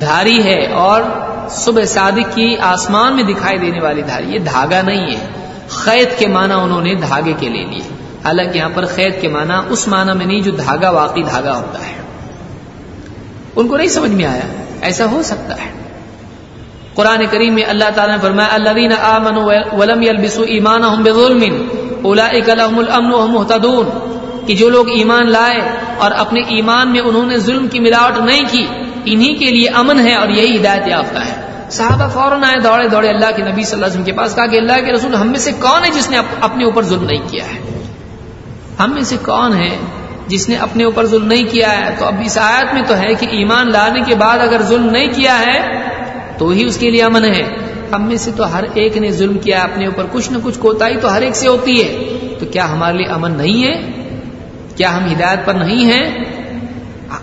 دھاری ہے اور صبح صادق کی آسمان میں دکھائی دینے والی دھاری یہ دھاگا نہیں ہے۔ خیت کے معنی انہوں نے دھاگے کے لے لیے۔ حالانکہ یہاں پر خیت کے معنی اس معنی میں نہیں جو دھاگا واقعی دھاگا ہوتا ہے۔ ان کو نہیں سمجھ میں آیا۔ ایسا ہو سکتا ہے۔ قرآن کریم میں اللہ تعالیٰ نے فرمایا، الذین آمنوا ولم يلبسوا ایمانهم بظلم اولئک لهم الامن وهم مهتدون۔ کہ جو لوگ ایمان لائے اور اپنے ایمان میں انہوں نے ظلم کی ملاوٹ نہیں کی، انہی کے لیے امن ہے اور یہی ہدایت یافتہ ہے۔ صحابہ فوراً آئے، دوڑے دوڑے، اللہ کے نبی صلی اللہ علیہ وسلم کے پاس کہا کہ اللہ کے رسول، ہم میں سے کون ہے جس نے اپنے اوپر ظلم نہیں کیا ہے؟ ہم میں سے کون ہے جس نے اپنے اوپر ظلم نہیں کیا ہے؟ تو اب اس آیت میں تو ہے کہ ایمان لانے کے بعد اگر ظلم نہیں کیا ہے، تو ہی اس کے لیے امن ہے۔ ہم میں سے تو ہر ایک نے ظلم کیا اپنے اوپر کچھ نہ کچھ کوتا تو ہر ایک سے ہوتی ہے۔ تو کیا ہمارے لیے امن نہیں ہے؟ کیا ہم ہدایت پر نہیں ہیں؟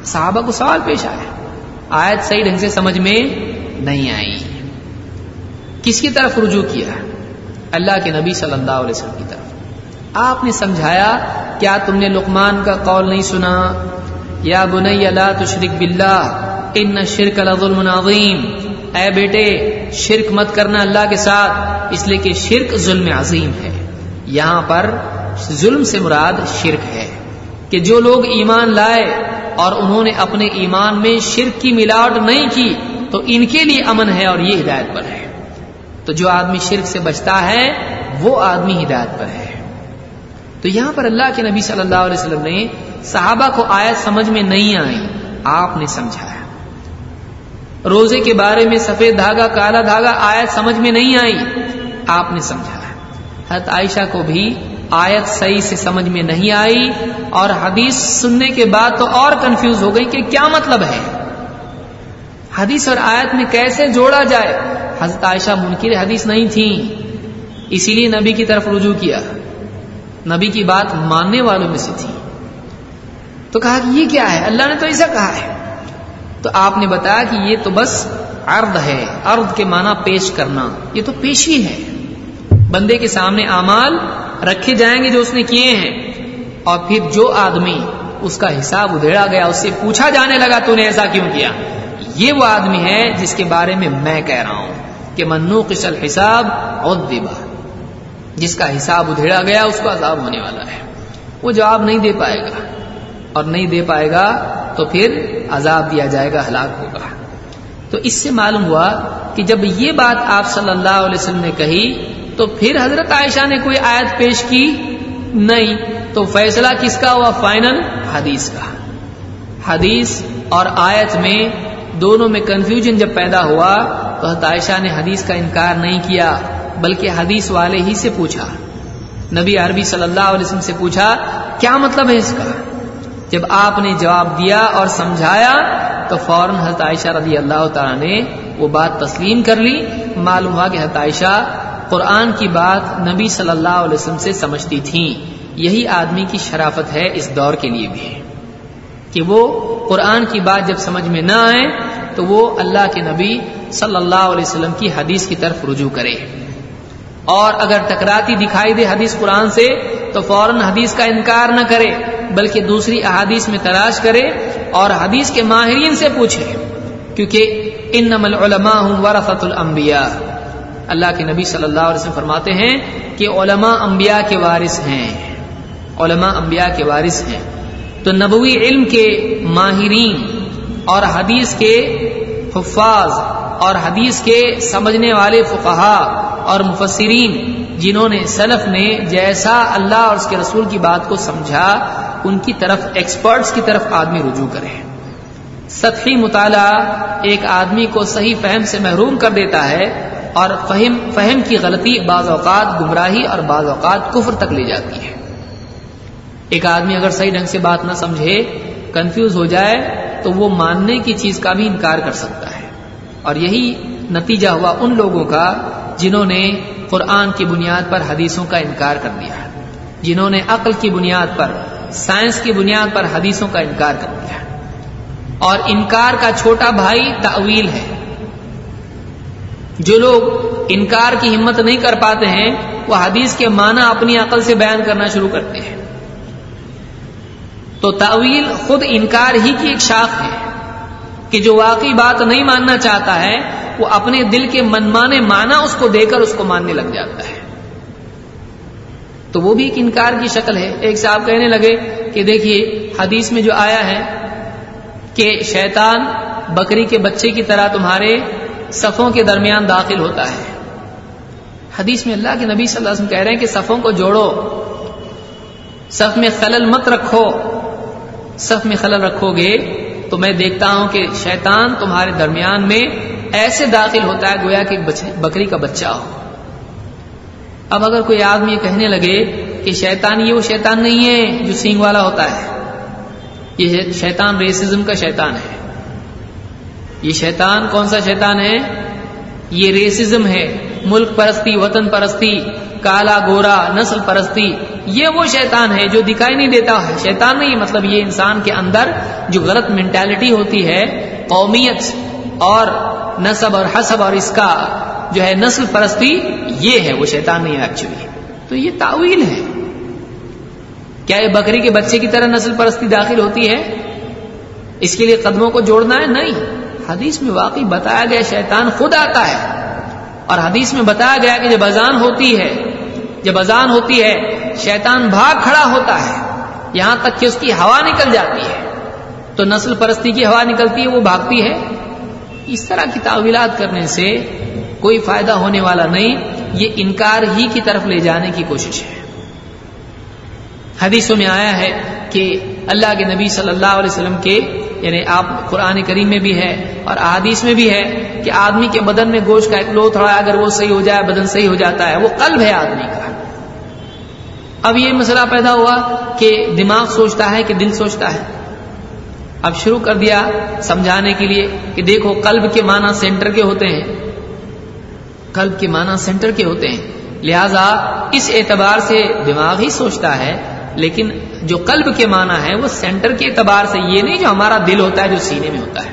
صحابہ کو سوال پیش آیا۔ آیت صحیح ڈھنگ سے سمجھ میں نہیں آئی۔ کس کی طرف رجوع کیا؟ اللہ کے نبی صلی اللہ علیہ وسلم کی طرف۔ آپ نے سمجھایا، کیا تم نے لقمان کا قول نہیں سنا؟ یا بنی، لا تشرک باللہ، ان شرک لظلم عظیم۔ اے بیٹے، شرک مت کرنا اللہ کے ساتھ، اس لیے کہ شرک ظلم عظیم ہے۔ یہاں پر ظلم سے مراد شرک ہے کہ جو لوگ ایمان لائے اور انہوں نے اپنے ایمان میں شرک کی ملاوٹ نہیں کی، تو ان کے لیے امن ہے اور یہ ہدایت پر ہے۔ تو جو آدمی شرک سے بچتا ہے، وہ آدمی ہدایت پر ہے۔ تو یہاں پر اللہ کے نبی صلی اللہ علیہ وسلم نے صحابہ کو آیت سمجھ میں نہیں آئی، آپ نے سمجھایا۔ روزے کے بارے میں سفید دھاگا، کالا دھاگا آیت سمجھ میں نہیں آئی، آپ نے سمجھا حضرت عائشہ کو بھی آیت صحیح سے سمجھ میں نہیں آئی اور حدیث سننے کے بعد تو اور کنفیوز ہو گئی کہ کیا مطلب ہے۔ حدیث اور آیت میں کیسے جوڑا جائے؟ حضرت عائشہ منکر حدیث نہیں تھی، اسی لیے نبی کی طرف رجوع کیا۔ نبی کی بات ماننے والوں میں سے تھی۔ تو کہا کہ یہ کیا ہے؟ اللہ نے تو ایسا کہا ہے۔ تو آپ نے بتایا کہ یہ تو بس ارد ہے ارد کے معنی پیش کرنا۔ یہ تو پیشی ہے۔ بندے کے سامنے اعمال رکھے جائیں گے جو اس نے کیے ہیں۔ اور پھر جو آدمی اس کا حساب ادھیڑا گیا، اس سے پوچھا جانے لگا، تو نے ایسا کیوں کیا؟ یہ وہ آدمی ہے جس کے بارے میں میں کہہ رہا ہوں۔ کہ منو قسل حساب اور جس کا حساب ادھیڑا گیا، اس کو عذاب ہونے والا ہے۔ وہ جواب نہیں دے پائے گا۔ اور نہیں دے پائے گا تو پھر عذاب دیا جائے گا، ہلاک ہوگا۔ تو اس سے معلوم ہوا کہ جب یہ بات آپ صلی اللہ علیہ وسلم نے کہی، تو پھر حضرت عائشہ نے کوئی آیت پیش کی؟ نہیں۔ تو فیصلہ کس کا ہوا؟ فائنل حدیث کا۔ حدیث اور آیت میں دونوں میں کنفیوژن جب پیدا ہوا تو عائشہ نے حدیث کا انکار نہیں کیا، بلکہ حدیث والے ہی سے پوچھا۔ نبی عربی صلی اللہ علیہ وسلم سے پوچھا، کیا مطلب ہے اس کا؟ جب آپ نے جواب دیا اور سمجھایا، تو فوراً حضرت عائشہ رضی اللہ تعالیٰ نے وہ بات تسلیم کر لی۔ معلوم ہوا کہ حضرت عائشہ قرآن کی بات نبی صلی اللہ علیہ وسلم سے سمجھتی تھیں۔ یہی آدمی کی شرافت ہے اس دور کے لیے بھی۔ کہ وہ قرآن کی بات جب سمجھ میں نہ آئے، تو وہ اللہ کے نبی صلی اللہ علیہ وسلم کی حدیث کی طرف رجوع کرے۔ اور اگر ٹکراتی دکھائی دے حدیث قرآن سے، تو فوراً حدیث کا انکار نہ کرے، بلکہ دوسری احادیث میں تلاش کرے اور حدیث کے ماہرین سے پوچھے۔ کیونکہ ان نمل علماء ورثت الانبیاء۔ اللہ کے نبی صلی اللہ علیہ وسلم فرماتے ہیں کہ علماء انبیاء کے وارث ہیں۔ علماء انبیاء کے وارث ہیں۔ تو نبوی علم کے ماہرین اور حدیث کے حفاظ اور حدیث کے سمجھنے والے فقہا اور مفسرین جنہوں نے سلف نے جیسا اللہ اور اس کے رسول کی بات کو سمجھا، ان کی طرف ایکسپرٹس کی طرف آدمی رجوع کرے۔ سطحی مطالعہ ایک آدمی کو صحیح فہم سے محروم کر دیتا ہے اور فہم فہم کی غلطی بعض اوقات گمراہی اور بعض اوقات کفر تک لے جاتی ہے۔ ایک آدمی اگر صحیح ڈھنگ سے بات نہ سمجھے کنفیوز ہو جائے، تو وہ ماننے کی چیز کا بھی انکار کر سکتا ہے۔ اور یہی نتیجہ ہوا ان لوگوں کا جنہوں نے قرآن کی بنیاد پر حدیثوں کا انکار کر دیا جنہوں نے عقل کی بنیاد پر، سائنس کی بنیاد پر حدیثوں کا انکار کر دیا اور انکار کا چھوٹا بھائی تعویل ہے۔ جو لوگ انکار کی ہمت نہیں کر پاتے ہیں، وہ حدیث کے معنی اپنی عقل سے بیان کرنا شروع کرتے ہیں۔ تو تعویل خود انکار ہی کی ایک شاخ ہے۔ کہ جو واقعی بات نہیں ماننا چاہتا ہے، وہ اپنے دل کے منمانے معنی اس کو دے کر اس کو ماننے لگ جاتا ہے۔ تو وہ بھی ایک انکار کی شکل ہے۔ ایک صاحب کہنے لگے کہ دیکھیے، حدیث میں جو آیا ہے کہ شیطان بکری کے بچے کی طرح تمہارے صفوں کے درمیان داخل ہوتا ہے۔ حدیث میں اللہ کے نبی صلی اللہ علیہ وسلم کہہ رہے ہیں کہ صفوں کو جوڑو، صف میں خلل مت رکھو۔ صف میں خلل رکھو گے تو میں دیکھتا ہوں کہ شیطان تمہارے درمیان میں ایسے داخل ہوتا ہے گویا کہ بکری کا بچہ ہو۔ اب اگر کوئی آدمی یہ کہنے لگے کہ شیطان یہ وہ شیطان نہیں ہے جو سینگ والا ہوتا ہے، یہ شیطان ریسزم کا شیطان ہے۔ یہ شیطان کون سا شیطان ہے؟ یہ ریسزم ہے، ملک پرستی، وطن پرستی۔ کالا گورا، نسل پرستی، یہ وہ شیطان ہے جو دکھائی نہیں دیتا۔ ہے شیطان نہیں مطلب یہ انسان کے اندر جو غلط مینٹالٹی ہوتی ہے، قومیت اور نصب اور حسب اور اس کا جو ہے نسل پرستی، یہ ہے، وہ شیطان نہیں ہے ایکچولی تو یہ تعویل ہے۔ کیا یہ بکری کے بچے کی طرح نسل پرستی داخل ہوتی ہے؟ اس کے لیے قدموں کو جوڑنا ہے؟ نہیں۔ حدیث میں واقعی بتایا گیا شیطان خود آتا ہے اور حدیث میں بتایا گیا کہ جب اذان ہوتی ہے جب اذان ہوتی ہے، شیطان بھاگ کھڑا ہوتا ہے۔ یہاں تک کہ اس کی ہوا نکل جاتی ہے۔ تو نسل پرستی کی ہوا نکلتی ہے، وہ بھاگتی ہے۔ اس طرح کی تعویلات کرنے سے کوئی فائدہ ہونے والا نہیں، یہ انکار ہی کی طرف لے جانے کی کوشش ہے۔ حدیثوں میں آیا ہے کہ اللہ کے نبی صلی اللہ علیہ وسلم کے یعنی آپ قرآن کریم میں بھی ہے اور احادیث میں بھی ہے کہ آدمی کے بدن میں گوشت کا ایک لو تھوڑا اگر وہ صحیح ہو جائے، بدن صحیح ہو جاتا ہے، وہ قلب ہے آدمی کا۔ اب یہ مسئلہ پیدا ہوا کہ دماغ سوچتا ہے کہ دل سوچتا ہے۔ اب شروع کر دیا سمجھانے کے لیے کہ دیکھو قلب کے معنی سینٹر کے ہوتے ہیں۔ قلب کے معنی سینٹر کے ہوتے ہیں۔ لہذا اس اعتبار سے دماغ ہی سوچتا ہے لیکن جو قلب کے معنی ہے وہ سینٹر کے اعتبار سے یہ نہیں جو ہمارا دل ہوتا ہے جو سینے میں ہوتا ہے۔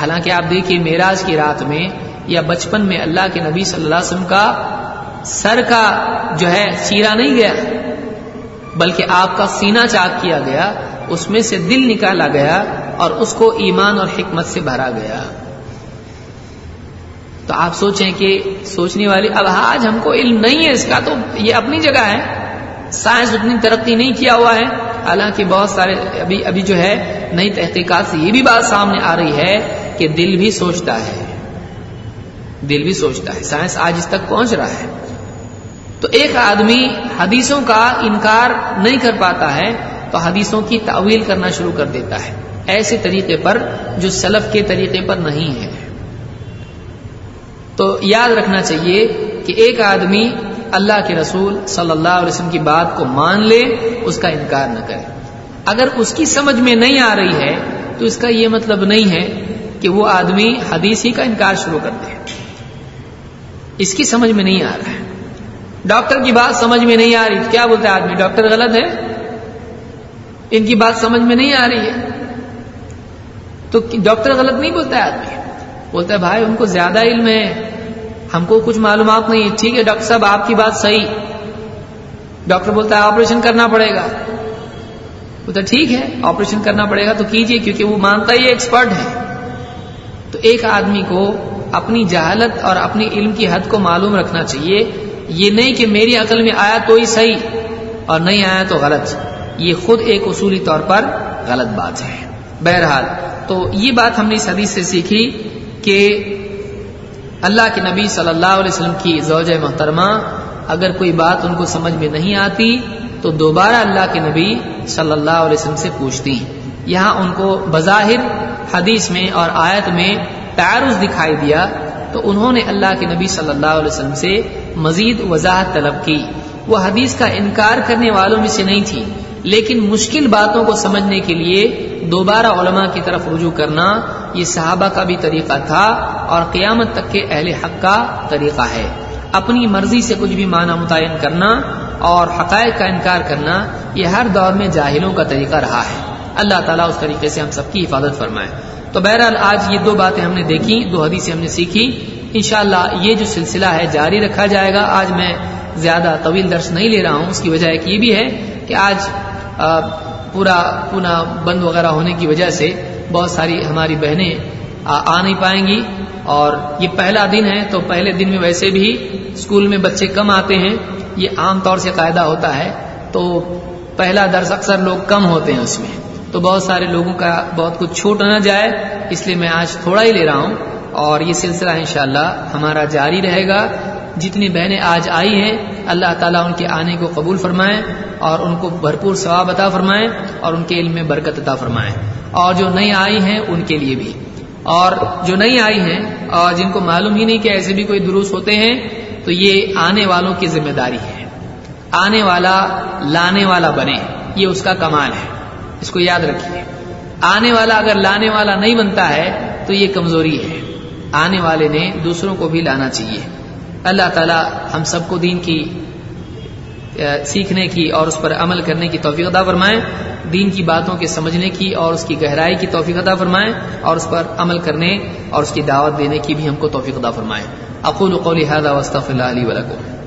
حالانکہ آپ دیکھیے میراج کی رات میں یا بچپن میں اللہ کے نبی صلی اللہ علیہ وسلم کا سر کا جو ہے چیرا نہیں گیا، بلکہ آپ کا سینہ چاک کیا گیا، اس میں سے دل نکالا گیا اور اس کو ایمان اور حکمت سے بھرا گیا۔ تو آپ سوچیں کہ سوچنے والی، اب آج ہم کو علم نہیں ہے اس کا تو یہ اپنی جگہ ہے۔ سائنس اتنی ترقی نہیں کیا ہوا ہے، حالانکہ بہت سارے ابھی ابھی جو ہے، نئی تحقیقات سے یہ بھی بات سامنے آ رہی ہے کہ دل بھی سوچتا ہے۔ دل بھی سوچتا ہے۔ سائنس آج اس تک پہنچ رہا ہے۔ تو ایک آدمی حدیثوں کا انکار نہیں کر پاتا ہے، تو حدیثوں کی تعویل کرنا شروع کر دیتا ہے۔ ایسے طریقے پر جو سلف کے طریقے پر نہیں ہے۔ تو یاد رکھنا چاہیے کہ ایک آدمی اللہ کے رسول صلی اللہ علیہ وسلم کی بات کو مان لے، اس کا انکار نہ کرے۔ اگر اس کی سمجھ میں نہیں آ رہی ہے، تو اس کا یہ مطلب نہیں ہے کہ وہ آدمی حدیث ہی کا انکار شروع کر دے۔ اس کی سمجھ میں نہیں آ رہا ہے۔ ڈاکٹر کی بات سمجھ میں نہیں آ رہی، کیا بولتا ہے آدمی؟ ڈاکٹر غلط ہے۔ ان کی بات سمجھ میں نہیں آ رہی ہے۔ تو ڈاکٹر غلط نہیں بولتا ہے آدمی؟ بولتا ہے، بھائی، ان کو زیادہ علم ہے۔ ہم کو کچھ معلومات نہیں۔ ہے ٹھیک ہے، ڈاکٹر صاحب، آپ کی بات صحیح۔ ڈاکٹر بولتا ہے، آپریشن کرنا پڑے گا۔ بولتا ٹھیک ہے، آپریشن کرنا پڑے گا تو کیجیے، کیونکہ وہ مانتا ہی ایکسپرٹ ہے۔ تو ایک آدمی کو اپنی جہالت اور اپنی علم کی حد کو معلوم رکھنا چاہیے۔ یہ نہیں کہ میری عقل میں آیا تو ہی صحیح اور نہیں آیا تو غلط۔ یہ خود ایک اصولی طور پر غلط بات ہے۔ بہرحال، تو یہ بات ہم نے اس حدیث سے سیکھی کہ اللہ کے نبی صلی اللہ علیہ وسلم کی زوجہ محترمہ، اگر کوئی بات ان کو سمجھ میں نہیں آتی، تو دوبارہ اللہ کے نبی صلی اللہ علیہ وسلم سے پوچھتی۔ یہاں ان کو بظاہر حدیث میں اور آیت میں تعارض دکھائی دیا، تو انہوں نے اللہ کے نبی صلی اللہ علیہ وسلم سے مزید وضاحت طلب کی۔ وہ حدیث کا انکار کرنے والوں میں سے نہیں تھی، لیکن مشکل باتوں کو سمجھنے کے لیے دوبارہ علماء کی طرف رجوع کرنا یہ صحابہ کا بھی طریقہ تھا۔ اور قیامت تک کے اہل حق کا طریقہ ہے۔ اپنی مرضی سے کچھ بھی معنی متعین کرنا اور حقائق کا انکار کرنا یہ ہر دور میں جاہلوں کا طریقہ رہا ہے۔ اللہ تعالیٰ اس طریقے سے ہم سب کی حفاظت فرمائے۔ تو بہرحال آج یہ دو باتیں ہم نے دیکھی، دو حدیثیں ہم نے سیکھی۔ انشاءاللہ یہ جو سلسلہ ہے جاری رکھا جائے گا۔ آج میں زیادہ طویل درس نہیں لے رہا ہوں۔ اس کی وجہ ایک یہ بھی ہے کہ آج پورا پونا بند وغیرہ ہونے کی وجہ سے بہت ساری ہماری بہنیں آ نہیں پائیں گی اور یہ پہلا دن ہے تو پہلے دن میں ویسے بھی اسکول میں بچے کم آتے ہیں، یہ عام طور سے قاعدہ ہوتا ہے، تو پہلا درس اکثر لوگ کم ہوتے ہیں اس میں۔ تو بہت سارے لوگوں کا بہت کچھ چھوٹ نہ جائے، اس لیے میں آج تھوڑا ہی لے رہا ہوں۔ اور یہ سلسلہ انشاءاللہ ہمارا جاری رہے گا۔ جتنی بہنیں آج آئی ہیں، اللہ تعالیٰ ان کے آنے کو قبول فرمائیں اور ان کو بھرپور ثواب عطا فرمائیں اور ان کے علم میں برکت عطا فرمائیں اور جو نئی آئی ہیں، ان کے لیے بھی۔ اور جو نئی آئی ہیں، اور جن کو معلوم ہی نہیں کہ ایسے بھی کوئی دروس ہوتے ہیں، تو یہ آنے والوں کی ذمہ داری ہے۔ آنے والا، لانے والا بنے، یہ اس کا کمال ہے۔ اس کو یاد رکھیے۔ آنے والا اگر لانے والا نہیں بنتا ہے، تو یہ کمزوری ہے۔ آنے والے نے دوسروں کو بھی لانا چاہیے۔ اللہ تعالی ہم سب کو دین کی سیکھنے کی اور اس پر عمل کرنے کی توفیق عطا فرمائیں دین کی باتوں کے سمجھنے کی اور اس کی گہرائی کی توفیق عطا فرمائیں اور اس پر عمل کرنے اور اس کی دعوت دینے کی بھی ہم کو توفیق عطا فرمائیں اقول قولی هذا واستغفر الله لي ولكم۔